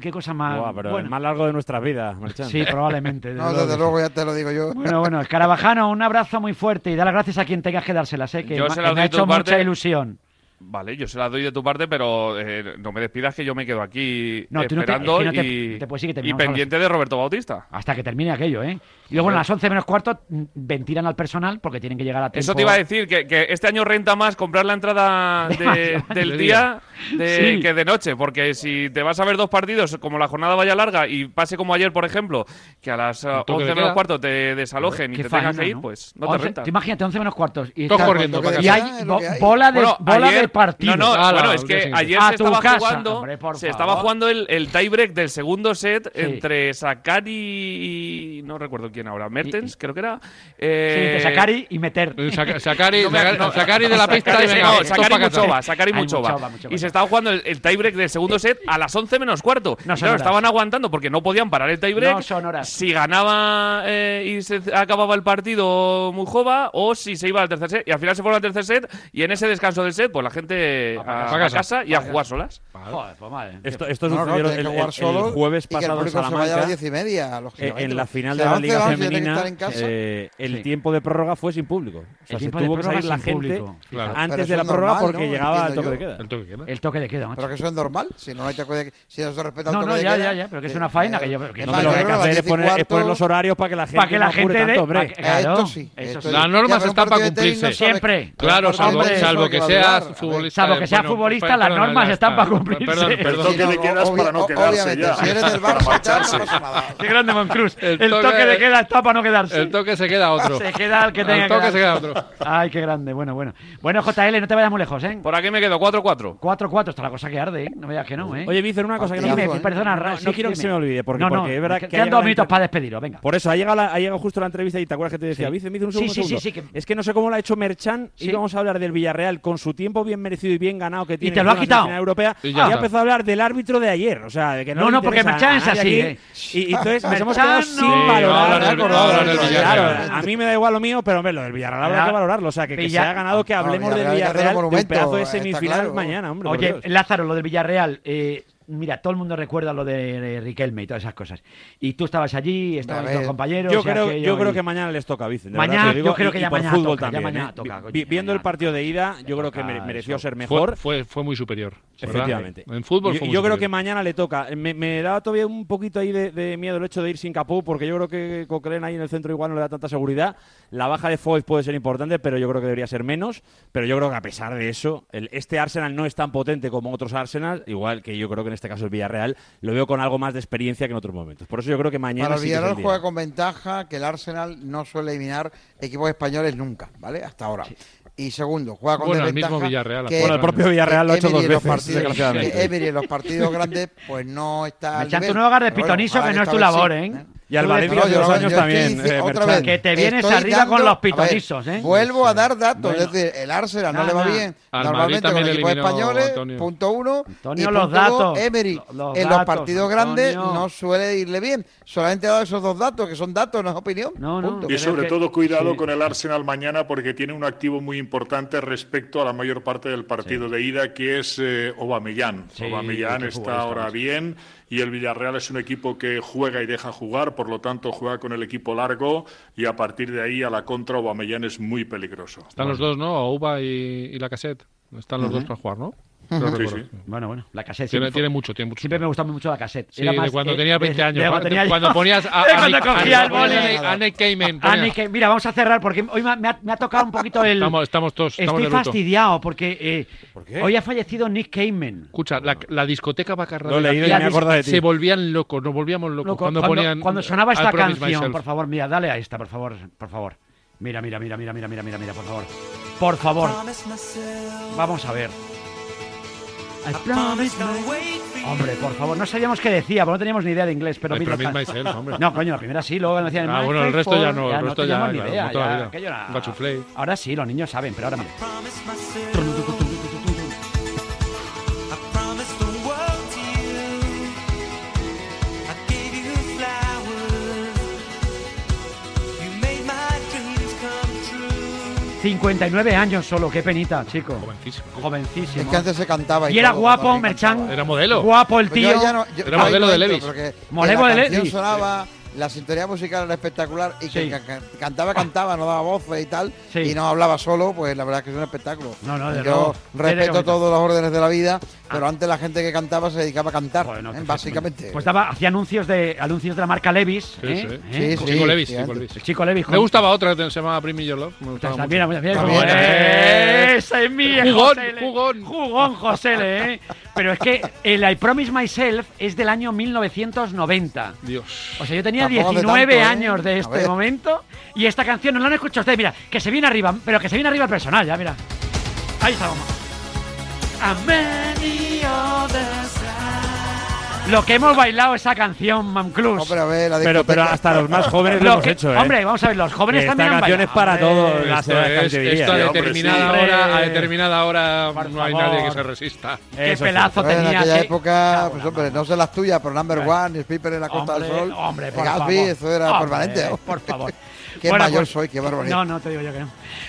Speaker 2: qué cosa más...
Speaker 6: Más largo de nuestras vidas,
Speaker 2: Sí, probablemente.
Speaker 4: No, desde luego ya te lo digo yo.
Speaker 2: Bueno, bueno, Escarabajal Jano, un abrazo muy fuerte y da las gracias a quien tengas que dárselas, ¿eh? que,
Speaker 20: yo se las
Speaker 2: me ha hecho
Speaker 20: parte...
Speaker 2: mucha ilusión.
Speaker 20: Vale, yo se las doy de tu parte, pero eh, no me despidas que yo me quedo aquí esperando y pendiente de Roberto Bautista.
Speaker 2: Hasta que termine aquello, ¿eh? Y luego bueno, a las 11 menos cuarto mm, ventilan al personal porque tienen que llegar a tiempo.
Speaker 20: Eso te iba a decir, que, este año renta más comprar la entrada del día que de noche, porque si te vas a ver dos partidos, como la jornada vaya larga y pase como ayer, por ejemplo, que a las 11
Speaker 3: eh,
Speaker 20: menos cuarto te desalojen y te tengas que ir, pues no te renta.
Speaker 2: Imagínate, 11 menos cuartos y,
Speaker 3: corriendo,
Speaker 2: y hay bola de, partido.
Speaker 20: No, no,
Speaker 3: ah,
Speaker 20: bueno, es que ayer se estaba, jugando, se estaba jugando el, el tiebreak del segundo set entre Sakari y... no recuerdo quién ahora? Mertens, creo que era. Eh,
Speaker 2: y meter.
Speaker 3: Eh, Sakari,
Speaker 20: no, no,
Speaker 3: de la pista y venga,
Speaker 20: Sakari Muchova, Y se estaba jugando el, el tiebreak del segundo set a las 11 menos cuarto.
Speaker 2: No,
Speaker 20: claro, estaban aguantando porque no podían parar el tiebreak.
Speaker 2: No.
Speaker 20: Si ganaba eh, y se acababa el partido Mujova o si se iba al tercer set. Y al final se fueron al tercer set y en ese descanso del set, pues la gente a, a,
Speaker 3: casa,
Speaker 20: y a jugar solas.
Speaker 2: Joder, pues madre.
Speaker 6: Esto, esto sucedió el, jueves pasado.
Speaker 4: A
Speaker 6: en la final de la Liga femenina,
Speaker 4: en casa.
Speaker 6: Eh, el
Speaker 2: sí.
Speaker 6: tiempo de prórroga fue sin público. O sea,
Speaker 2: el se
Speaker 6: tuvo que salir la gente
Speaker 3: claro.
Speaker 6: antes de la prórroga porque
Speaker 4: ¿no?
Speaker 6: llegaba el toque, de queda.
Speaker 3: el toque de queda.
Speaker 2: El toque de queda. Macho.
Speaker 4: Pero que eso es normal. Si no hay toque de Si no se respeta el
Speaker 2: no,
Speaker 4: toque
Speaker 2: no,
Speaker 4: de
Speaker 2: ya,
Speaker 4: queda.
Speaker 2: No, no, ya, ya. Pero que es una faena que yo. Que no,
Speaker 6: lo que hay que hacer es poner, los horarios para que la gente.
Speaker 2: Para que la gente. De,
Speaker 6: tanto,
Speaker 4: Esto sí.
Speaker 3: La para cumplirse.
Speaker 2: Siempre.
Speaker 3: Claro, salvo que
Speaker 4: sea
Speaker 3: futbolista.
Speaker 2: Salvo que
Speaker 3: sea
Speaker 2: futbolista, las normas están para cumplirse.
Speaker 3: Perdón,
Speaker 5: que le quedas para no quedarse ya.
Speaker 4: Si eres del Barça,
Speaker 2: Qué grande, Moncruz. El toque de queda
Speaker 3: el toque se queda otro.
Speaker 2: Se queda el que tenga.
Speaker 3: El
Speaker 2: toque
Speaker 3: se queda otro.
Speaker 2: Ay, qué grande. Bueno, bueno. Bueno, JL, no te vayas muy lejos, ¿eh?
Speaker 20: Por aquí me quedo 4-4.
Speaker 2: 4-4, está la cosa que arde, ¿eh? No veas que no, ¿eh?
Speaker 6: Oye, Víctor, una cosa que
Speaker 2: dime,
Speaker 6: no, no,
Speaker 2: no
Speaker 6: quiero que se me olvide, porque,
Speaker 2: no, no,
Speaker 6: porque es verdad que.
Speaker 2: Quedan dos minutos para despediros, venga.
Speaker 6: Por eso, ha llegado, ha llegado justo la entrevista y te acuerdas que te decía, Víctor,
Speaker 2: sí.
Speaker 6: me dice un segundo.
Speaker 2: Sí, sí, sí.
Speaker 6: Es que no sé cómo lo ha hecho Merchan y vamos a hablar del Villarreal con su tiempo bien merecido y bien ganado que tiene.
Speaker 2: Y
Speaker 6: te
Speaker 2: lo ha quitado.
Speaker 6: Europea.
Speaker 3: Y ya
Speaker 6: empezó a hablar del árbitro de ayer. O sea, de que no.
Speaker 2: No, no, porque Merchan es así. ¿eh?
Speaker 6: Y entonces nos hemos quedado sin valorar a mí me da igual lo mío, pero hombre, lo del Villarreal habrá que valorarlo. O sea, que, que ha ganado, que hablemos no, del
Speaker 4: Villarreal, del
Speaker 6: pedazo de semifinal mañana, hombre.
Speaker 2: Oye, Lázaro, lo del Villarreal, eh, mira, todo el mundo recuerda lo de Riquelme y todas esas cosas. Y tú estabas allí, estaban
Speaker 4: ver,
Speaker 2: tus compañeros.
Speaker 6: Yo, creo, yo creo que mañana les toca, Vicente.
Speaker 2: Mañana,
Speaker 6: digo,
Speaker 2: yo creo que
Speaker 6: y,
Speaker 2: ya,
Speaker 6: y
Speaker 2: ¿eh?
Speaker 6: mañana
Speaker 2: toca,
Speaker 6: también, ya,
Speaker 2: mañana
Speaker 6: ¿eh?
Speaker 2: toca, coño,
Speaker 6: Viendo el partido de ida, yo creo que mereció
Speaker 2: eso.
Speaker 6: ser mejor.
Speaker 3: Fue, fue, fue muy superior.
Speaker 6: Efectivamente.
Speaker 3: En fútbol fue Yo, muy
Speaker 6: yo creo que mañana le toca. Me, me daba todavía un poquito ahí de, de, miedo el hecho de ir sin capó, porque yo creo que Cochrane ahí en el centro igual no le da tanta seguridad. La baja de Foyth puede ser importante, pero yo creo que debería ser menos. Pero yo creo que a pesar de eso, el, este Arsenal no es tan potente como otros Arsenal, igual que yo creo que en este este caso el Villarreal, lo veo con algo más de experiencia que en otros momentos. Por eso yo creo que mañana
Speaker 4: Para el
Speaker 6: sí que es el
Speaker 4: Villarreal
Speaker 6: día.
Speaker 4: juega con ventaja que el Arsenal no suele eliminar equipos españoles nunca, ¿vale? Hasta ahora. Y segundo, juega con
Speaker 3: Bueno, el mismo Villarreal,
Speaker 4: que-
Speaker 6: Bueno, el propio Villarreal lo ha hecho dos veces,
Speaker 4: partidos- Emery en los partidos grandes pues no está
Speaker 2: Me
Speaker 4: al nivel.
Speaker 2: nuevo hogar de
Speaker 4: bueno,
Speaker 2: pitonizo que no es tu
Speaker 4: sí,
Speaker 2: labor, ¿eh?
Speaker 6: Y al Valencia hace dos años
Speaker 4: yo
Speaker 6: también, eh,
Speaker 4: otra vez,
Speaker 2: Que te vienes arriba con los pitonisos, ¿eh?
Speaker 4: Vuelvo a dar datos,
Speaker 2: Bueno.
Speaker 4: es decir, el Arsenal no le va bien
Speaker 3: Al
Speaker 4: normalmente con
Speaker 3: también
Speaker 4: equipos españoles,
Speaker 3: Antonio.
Speaker 4: punto uno.
Speaker 2: Antonio,
Speaker 4: y
Speaker 2: los
Speaker 4: punto dos,
Speaker 2: datos,
Speaker 4: Emery
Speaker 2: los
Speaker 4: en los
Speaker 2: datos,
Speaker 4: partidos grandes
Speaker 2: Antonio.
Speaker 4: no suele irle bien. Solamente ha dado esos dos datos, que son datos, no es opinión.
Speaker 2: No, no.
Speaker 5: Y sobre
Speaker 2: que-
Speaker 5: todo cuidado
Speaker 2: sí.
Speaker 5: con el Arsenal mañana porque tiene un activo muy importante respecto a la mayor parte del partido de ida que es eh, Aubameyang.
Speaker 2: Sí,
Speaker 5: Aubameyang
Speaker 2: qué
Speaker 5: está ahora bien y el Villarreal es un equipo que juega y deja jugar, por lo tanto juega con el equipo largo y a partir de ahí a la contra Aubameyang es muy peligroso.
Speaker 3: Están los dos, ¿no? Ouba y, y la cassette. Están los dos para jugar, ¿no?
Speaker 5: Sí, sí.
Speaker 2: Bueno, bueno, la cassette.
Speaker 3: Tiene, mucho, tiene mucho.
Speaker 2: Siempre me gustó mucho la cassette.
Speaker 3: Sí,
Speaker 2: Era
Speaker 3: de
Speaker 2: más,
Speaker 3: cuando
Speaker 2: eh,
Speaker 3: tenía
Speaker 2: de-
Speaker 3: 20
Speaker 2: de
Speaker 3: años.
Speaker 2: cuando tenía yo-
Speaker 3: Cuando ponías a,
Speaker 2: de
Speaker 3: a
Speaker 2: cuando
Speaker 3: Nick-
Speaker 2: cogía
Speaker 3: a-
Speaker 2: el boli.
Speaker 3: a Nick Cayman.
Speaker 2: Mira, vamos a cerrar porque hoy me, ha, me ha tocado un poquito el.
Speaker 3: Estamos, estamos todos. Estamos
Speaker 2: Estoy fastidiado porque eh,
Speaker 6: qué?
Speaker 2: hoy ha fallecido Nick Cayman.
Speaker 3: Escucha, la, la discoteca Bacarra la-
Speaker 6: leído y me acordado de ti.
Speaker 3: Se volvían locos, nos volvíamos locos.
Speaker 2: Loco,
Speaker 3: cuando,
Speaker 2: cuando,
Speaker 3: ponían.
Speaker 2: cuando sonaba esta canción, por favor, mira, dale a esta, por favor, por favor. Mira, mira, mira, mira, mira, mira, mira, mira, por favor. Por favor. Vamos a ver. I promise my- Hombre, por favor, no sabíamos qué decía, porque no teníamos ni idea de inglés, pero
Speaker 3: I
Speaker 2: mira,
Speaker 3: promise myself, hombre.
Speaker 2: No, coño, la primera sí, luego decían
Speaker 3: Ah, bueno, el resto ya no, el resto ya,
Speaker 2: teníamos ni idea,
Speaker 3: como toda la
Speaker 2: ya. Ahora sí, los niños saben, pero ahora mira. 59 años solo, qué penita, chico.
Speaker 3: Jovencísimo.
Speaker 2: Jovencísimo.
Speaker 4: Es que antes se cantaba.
Speaker 2: Y era
Speaker 4: todo,
Speaker 2: guapo, Merchan.
Speaker 3: Era modelo.
Speaker 2: Guapo el
Speaker 4: Pues yo
Speaker 2: tío.
Speaker 4: ya no- yo-
Speaker 3: Era modelo de Levis.
Speaker 2: Modelo de Levis.
Speaker 4: sonaba, la sintonía musical era espectacular y que
Speaker 2: Sí.
Speaker 4: ca- cantaba, cantaba, no daba voces y tal,
Speaker 2: Sí.
Speaker 4: y no hablaba solo, pues la verdad es que es un espectáculo.
Speaker 2: No, no, de
Speaker 4: yo
Speaker 2: luego.
Speaker 4: Respeto
Speaker 2: que-
Speaker 4: todas las órdenes de la vida, pero antes la gente que cantaba se dedicaba a cantar,
Speaker 2: Bueno,
Speaker 4: ¿eh? básicamente.
Speaker 2: Pues daba, hacía anuncios de anuncios de la marca Levis.
Speaker 3: Sí,
Speaker 2: ¿eh?
Speaker 3: sí.
Speaker 2: ¿eh?
Speaker 4: Sí, sí.
Speaker 3: Chico Levis, Chico. Levis.
Speaker 2: El chico Levis.
Speaker 3: Me gustaba otra que se llamaba Me Your Love. Me gustaba mucho.
Speaker 2: Mira, mira, mira,
Speaker 4: También, también.
Speaker 2: Esa es mía,
Speaker 3: Jugón,
Speaker 2: José L.
Speaker 3: jugón.
Speaker 2: Jugón, José L, ¿eh? Pero es que el I Promise Myself es del año 1990.
Speaker 3: Dios.
Speaker 2: O sea, yo tenía
Speaker 4: Tampoco hace
Speaker 2: 19
Speaker 4: tanto, ¿eh?
Speaker 2: años de este momento y esta canción no la han escuchado ustedes. Mira, que se viene arriba, pero que se viene arriba el personal, ya, mira. Ahí está, vamos. A many others. Lo que hemos bailado esa canción, Mamclus.
Speaker 4: Hombre, a ver, la
Speaker 6: Pero, pero hasta los más jóvenes lo,
Speaker 2: Lo
Speaker 6: hemos
Speaker 2: que-
Speaker 6: hecho, ¿eh?
Speaker 2: Hombre, vamos a ver, los jóvenes
Speaker 6: Que
Speaker 2: también
Speaker 6: esta
Speaker 2: han
Speaker 6: canción es para
Speaker 2: Hombre,
Speaker 3: Esto
Speaker 6: edades,
Speaker 3: es, esto a
Speaker 6: ¿eh?
Speaker 5: hombre,
Speaker 3: determinada
Speaker 2: sí.
Speaker 3: hora, a
Speaker 2: Hombre.
Speaker 3: determinada hora
Speaker 2: Por
Speaker 3: no hay
Speaker 2: favor.
Speaker 3: nadie que se resista.
Speaker 2: Qué
Speaker 6: Eso
Speaker 2: pelazo
Speaker 4: Joder, en
Speaker 2: tenía.
Speaker 4: aquella
Speaker 2: que-
Speaker 4: época, pues hombre, no sé las tuyas, pero Number One, Piper en la Costa
Speaker 2: Hombre,
Speaker 4: del Sol,
Speaker 2: hombre, por
Speaker 4: Gatsby,
Speaker 2: favor.
Speaker 4: eso era
Speaker 2: Hombre,
Speaker 4: permanente.
Speaker 2: Por favor.
Speaker 4: Qué
Speaker 2: Bueno,
Speaker 4: mayor
Speaker 2: pues-
Speaker 4: soy, qué barbaridad.
Speaker 2: No, no te digo yo que no.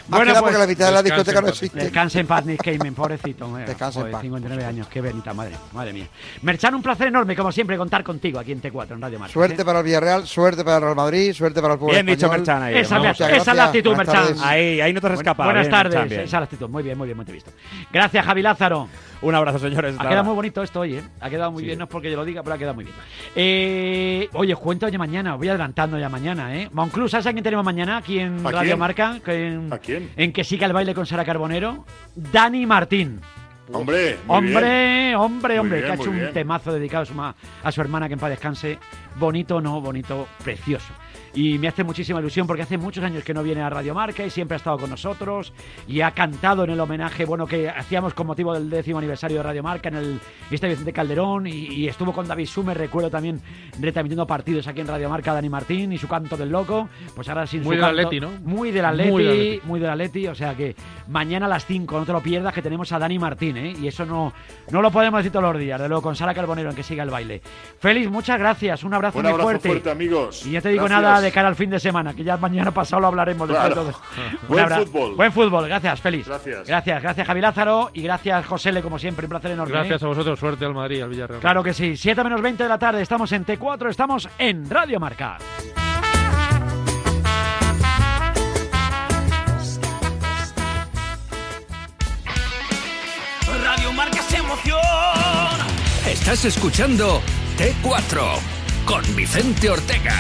Speaker 4: Más que nada porque la mitad de la discoteca no existe.
Speaker 2: Descanse en paz, Nick Cayman, pobrecito. eh.
Speaker 4: Descanse en paz.
Speaker 2: 59 años, qué benita, madre, madre mía. Merchan, un placer enorme, como siempre, contar contigo aquí en T4, en Radio Marca.
Speaker 4: Suerte para el Villarreal, suerte para el Real Madrid, suerte para el pueblo
Speaker 6: Bien dicho,
Speaker 4: español.
Speaker 6: Merchan, ahí.
Speaker 2: Esa, es la actitud, Merchan.
Speaker 6: Ahí, ahí no te has escapado.
Speaker 2: Buenas
Speaker 6: bien,
Speaker 2: tardes,
Speaker 6: Merchan,
Speaker 2: esa es la actitud. Muy bien, muy bien, muy bien visto. Gracias, Javi Lázaro.
Speaker 6: Un abrazo, señores.
Speaker 2: Ha quedado muy bonito esto hoy, ¿eh? Ha quedado muy
Speaker 6: Sí.
Speaker 2: bien, no es porque yo lo diga, pero ha quedado muy bien. Eh, oye, os cuento ya mañana, os voy adelantando ya mañana, ¿eh? Monclus, ¿sabes a quién tenemos mañana aquí en
Speaker 5: ¿A
Speaker 2: Radio
Speaker 5: quién?
Speaker 2: Marca? En,
Speaker 5: ¿A quién?
Speaker 2: En que siga el baile con Sara Carbonero. Dani Martín.
Speaker 5: Hombre,
Speaker 2: Hombre,
Speaker 5: bien.
Speaker 2: hombre, hombre,
Speaker 5: bien,
Speaker 2: que ha hecho un
Speaker 5: bien.
Speaker 2: temazo dedicado a su, a su hermana que en paz descanse. Bonito, no, bonito, precioso. Y me hace muchísima ilusión porque hace muchos años que no viene a Radio Marca y siempre ha estado con nosotros y ha cantado en el homenaje bueno que hacíamos con motivo del décimo aniversario de Radio Marca en el Estadio Vicente Calderón y, y estuvo con David Sumer, recuerdo también retransmitiendo partidos aquí en Radio Marca Dani Martín y su canto del loco. Pues ahora sin
Speaker 3: Muy
Speaker 2: su
Speaker 3: del
Speaker 2: canto-
Speaker 3: Atleti, ¿no?
Speaker 2: Muy del Atleti,
Speaker 3: Muy del Atleti.
Speaker 2: muy del Atleti, o sea que mañana a las 5 no te lo pierdas que tenemos a Dani Martín, ¿eh? Y eso no, no lo podemos decir todos los días, de luego con Sara Carbonero en que siga el baile. Félix, muchas gracias, un abrazo
Speaker 5: Un
Speaker 2: muy
Speaker 5: abrazo
Speaker 2: fuerte.
Speaker 5: fuerte, amigos.
Speaker 2: Y ya te digo
Speaker 5: Gracias.
Speaker 2: nada de cara al fin de semana, que ya mañana pasado lo hablaremos
Speaker 5: Claro.
Speaker 2: de todo.
Speaker 5: Buen
Speaker 2: abra-
Speaker 5: fútbol.
Speaker 2: Buen fútbol, gracias, Félix.
Speaker 5: Gracias.
Speaker 2: Gracias, gracias Javi Lázaro y gracias José como siempre, un placer enorme. ¿eh?
Speaker 3: Gracias a vosotros, suerte al Madrid, al Villarreal.
Speaker 2: Claro que sí, 7 menos 20 de la tarde, estamos en T4, estamos en Radio Marca.
Speaker 18: Radio Marca es emoción.
Speaker 19: Estás escuchando T4 con Vicente Ortega.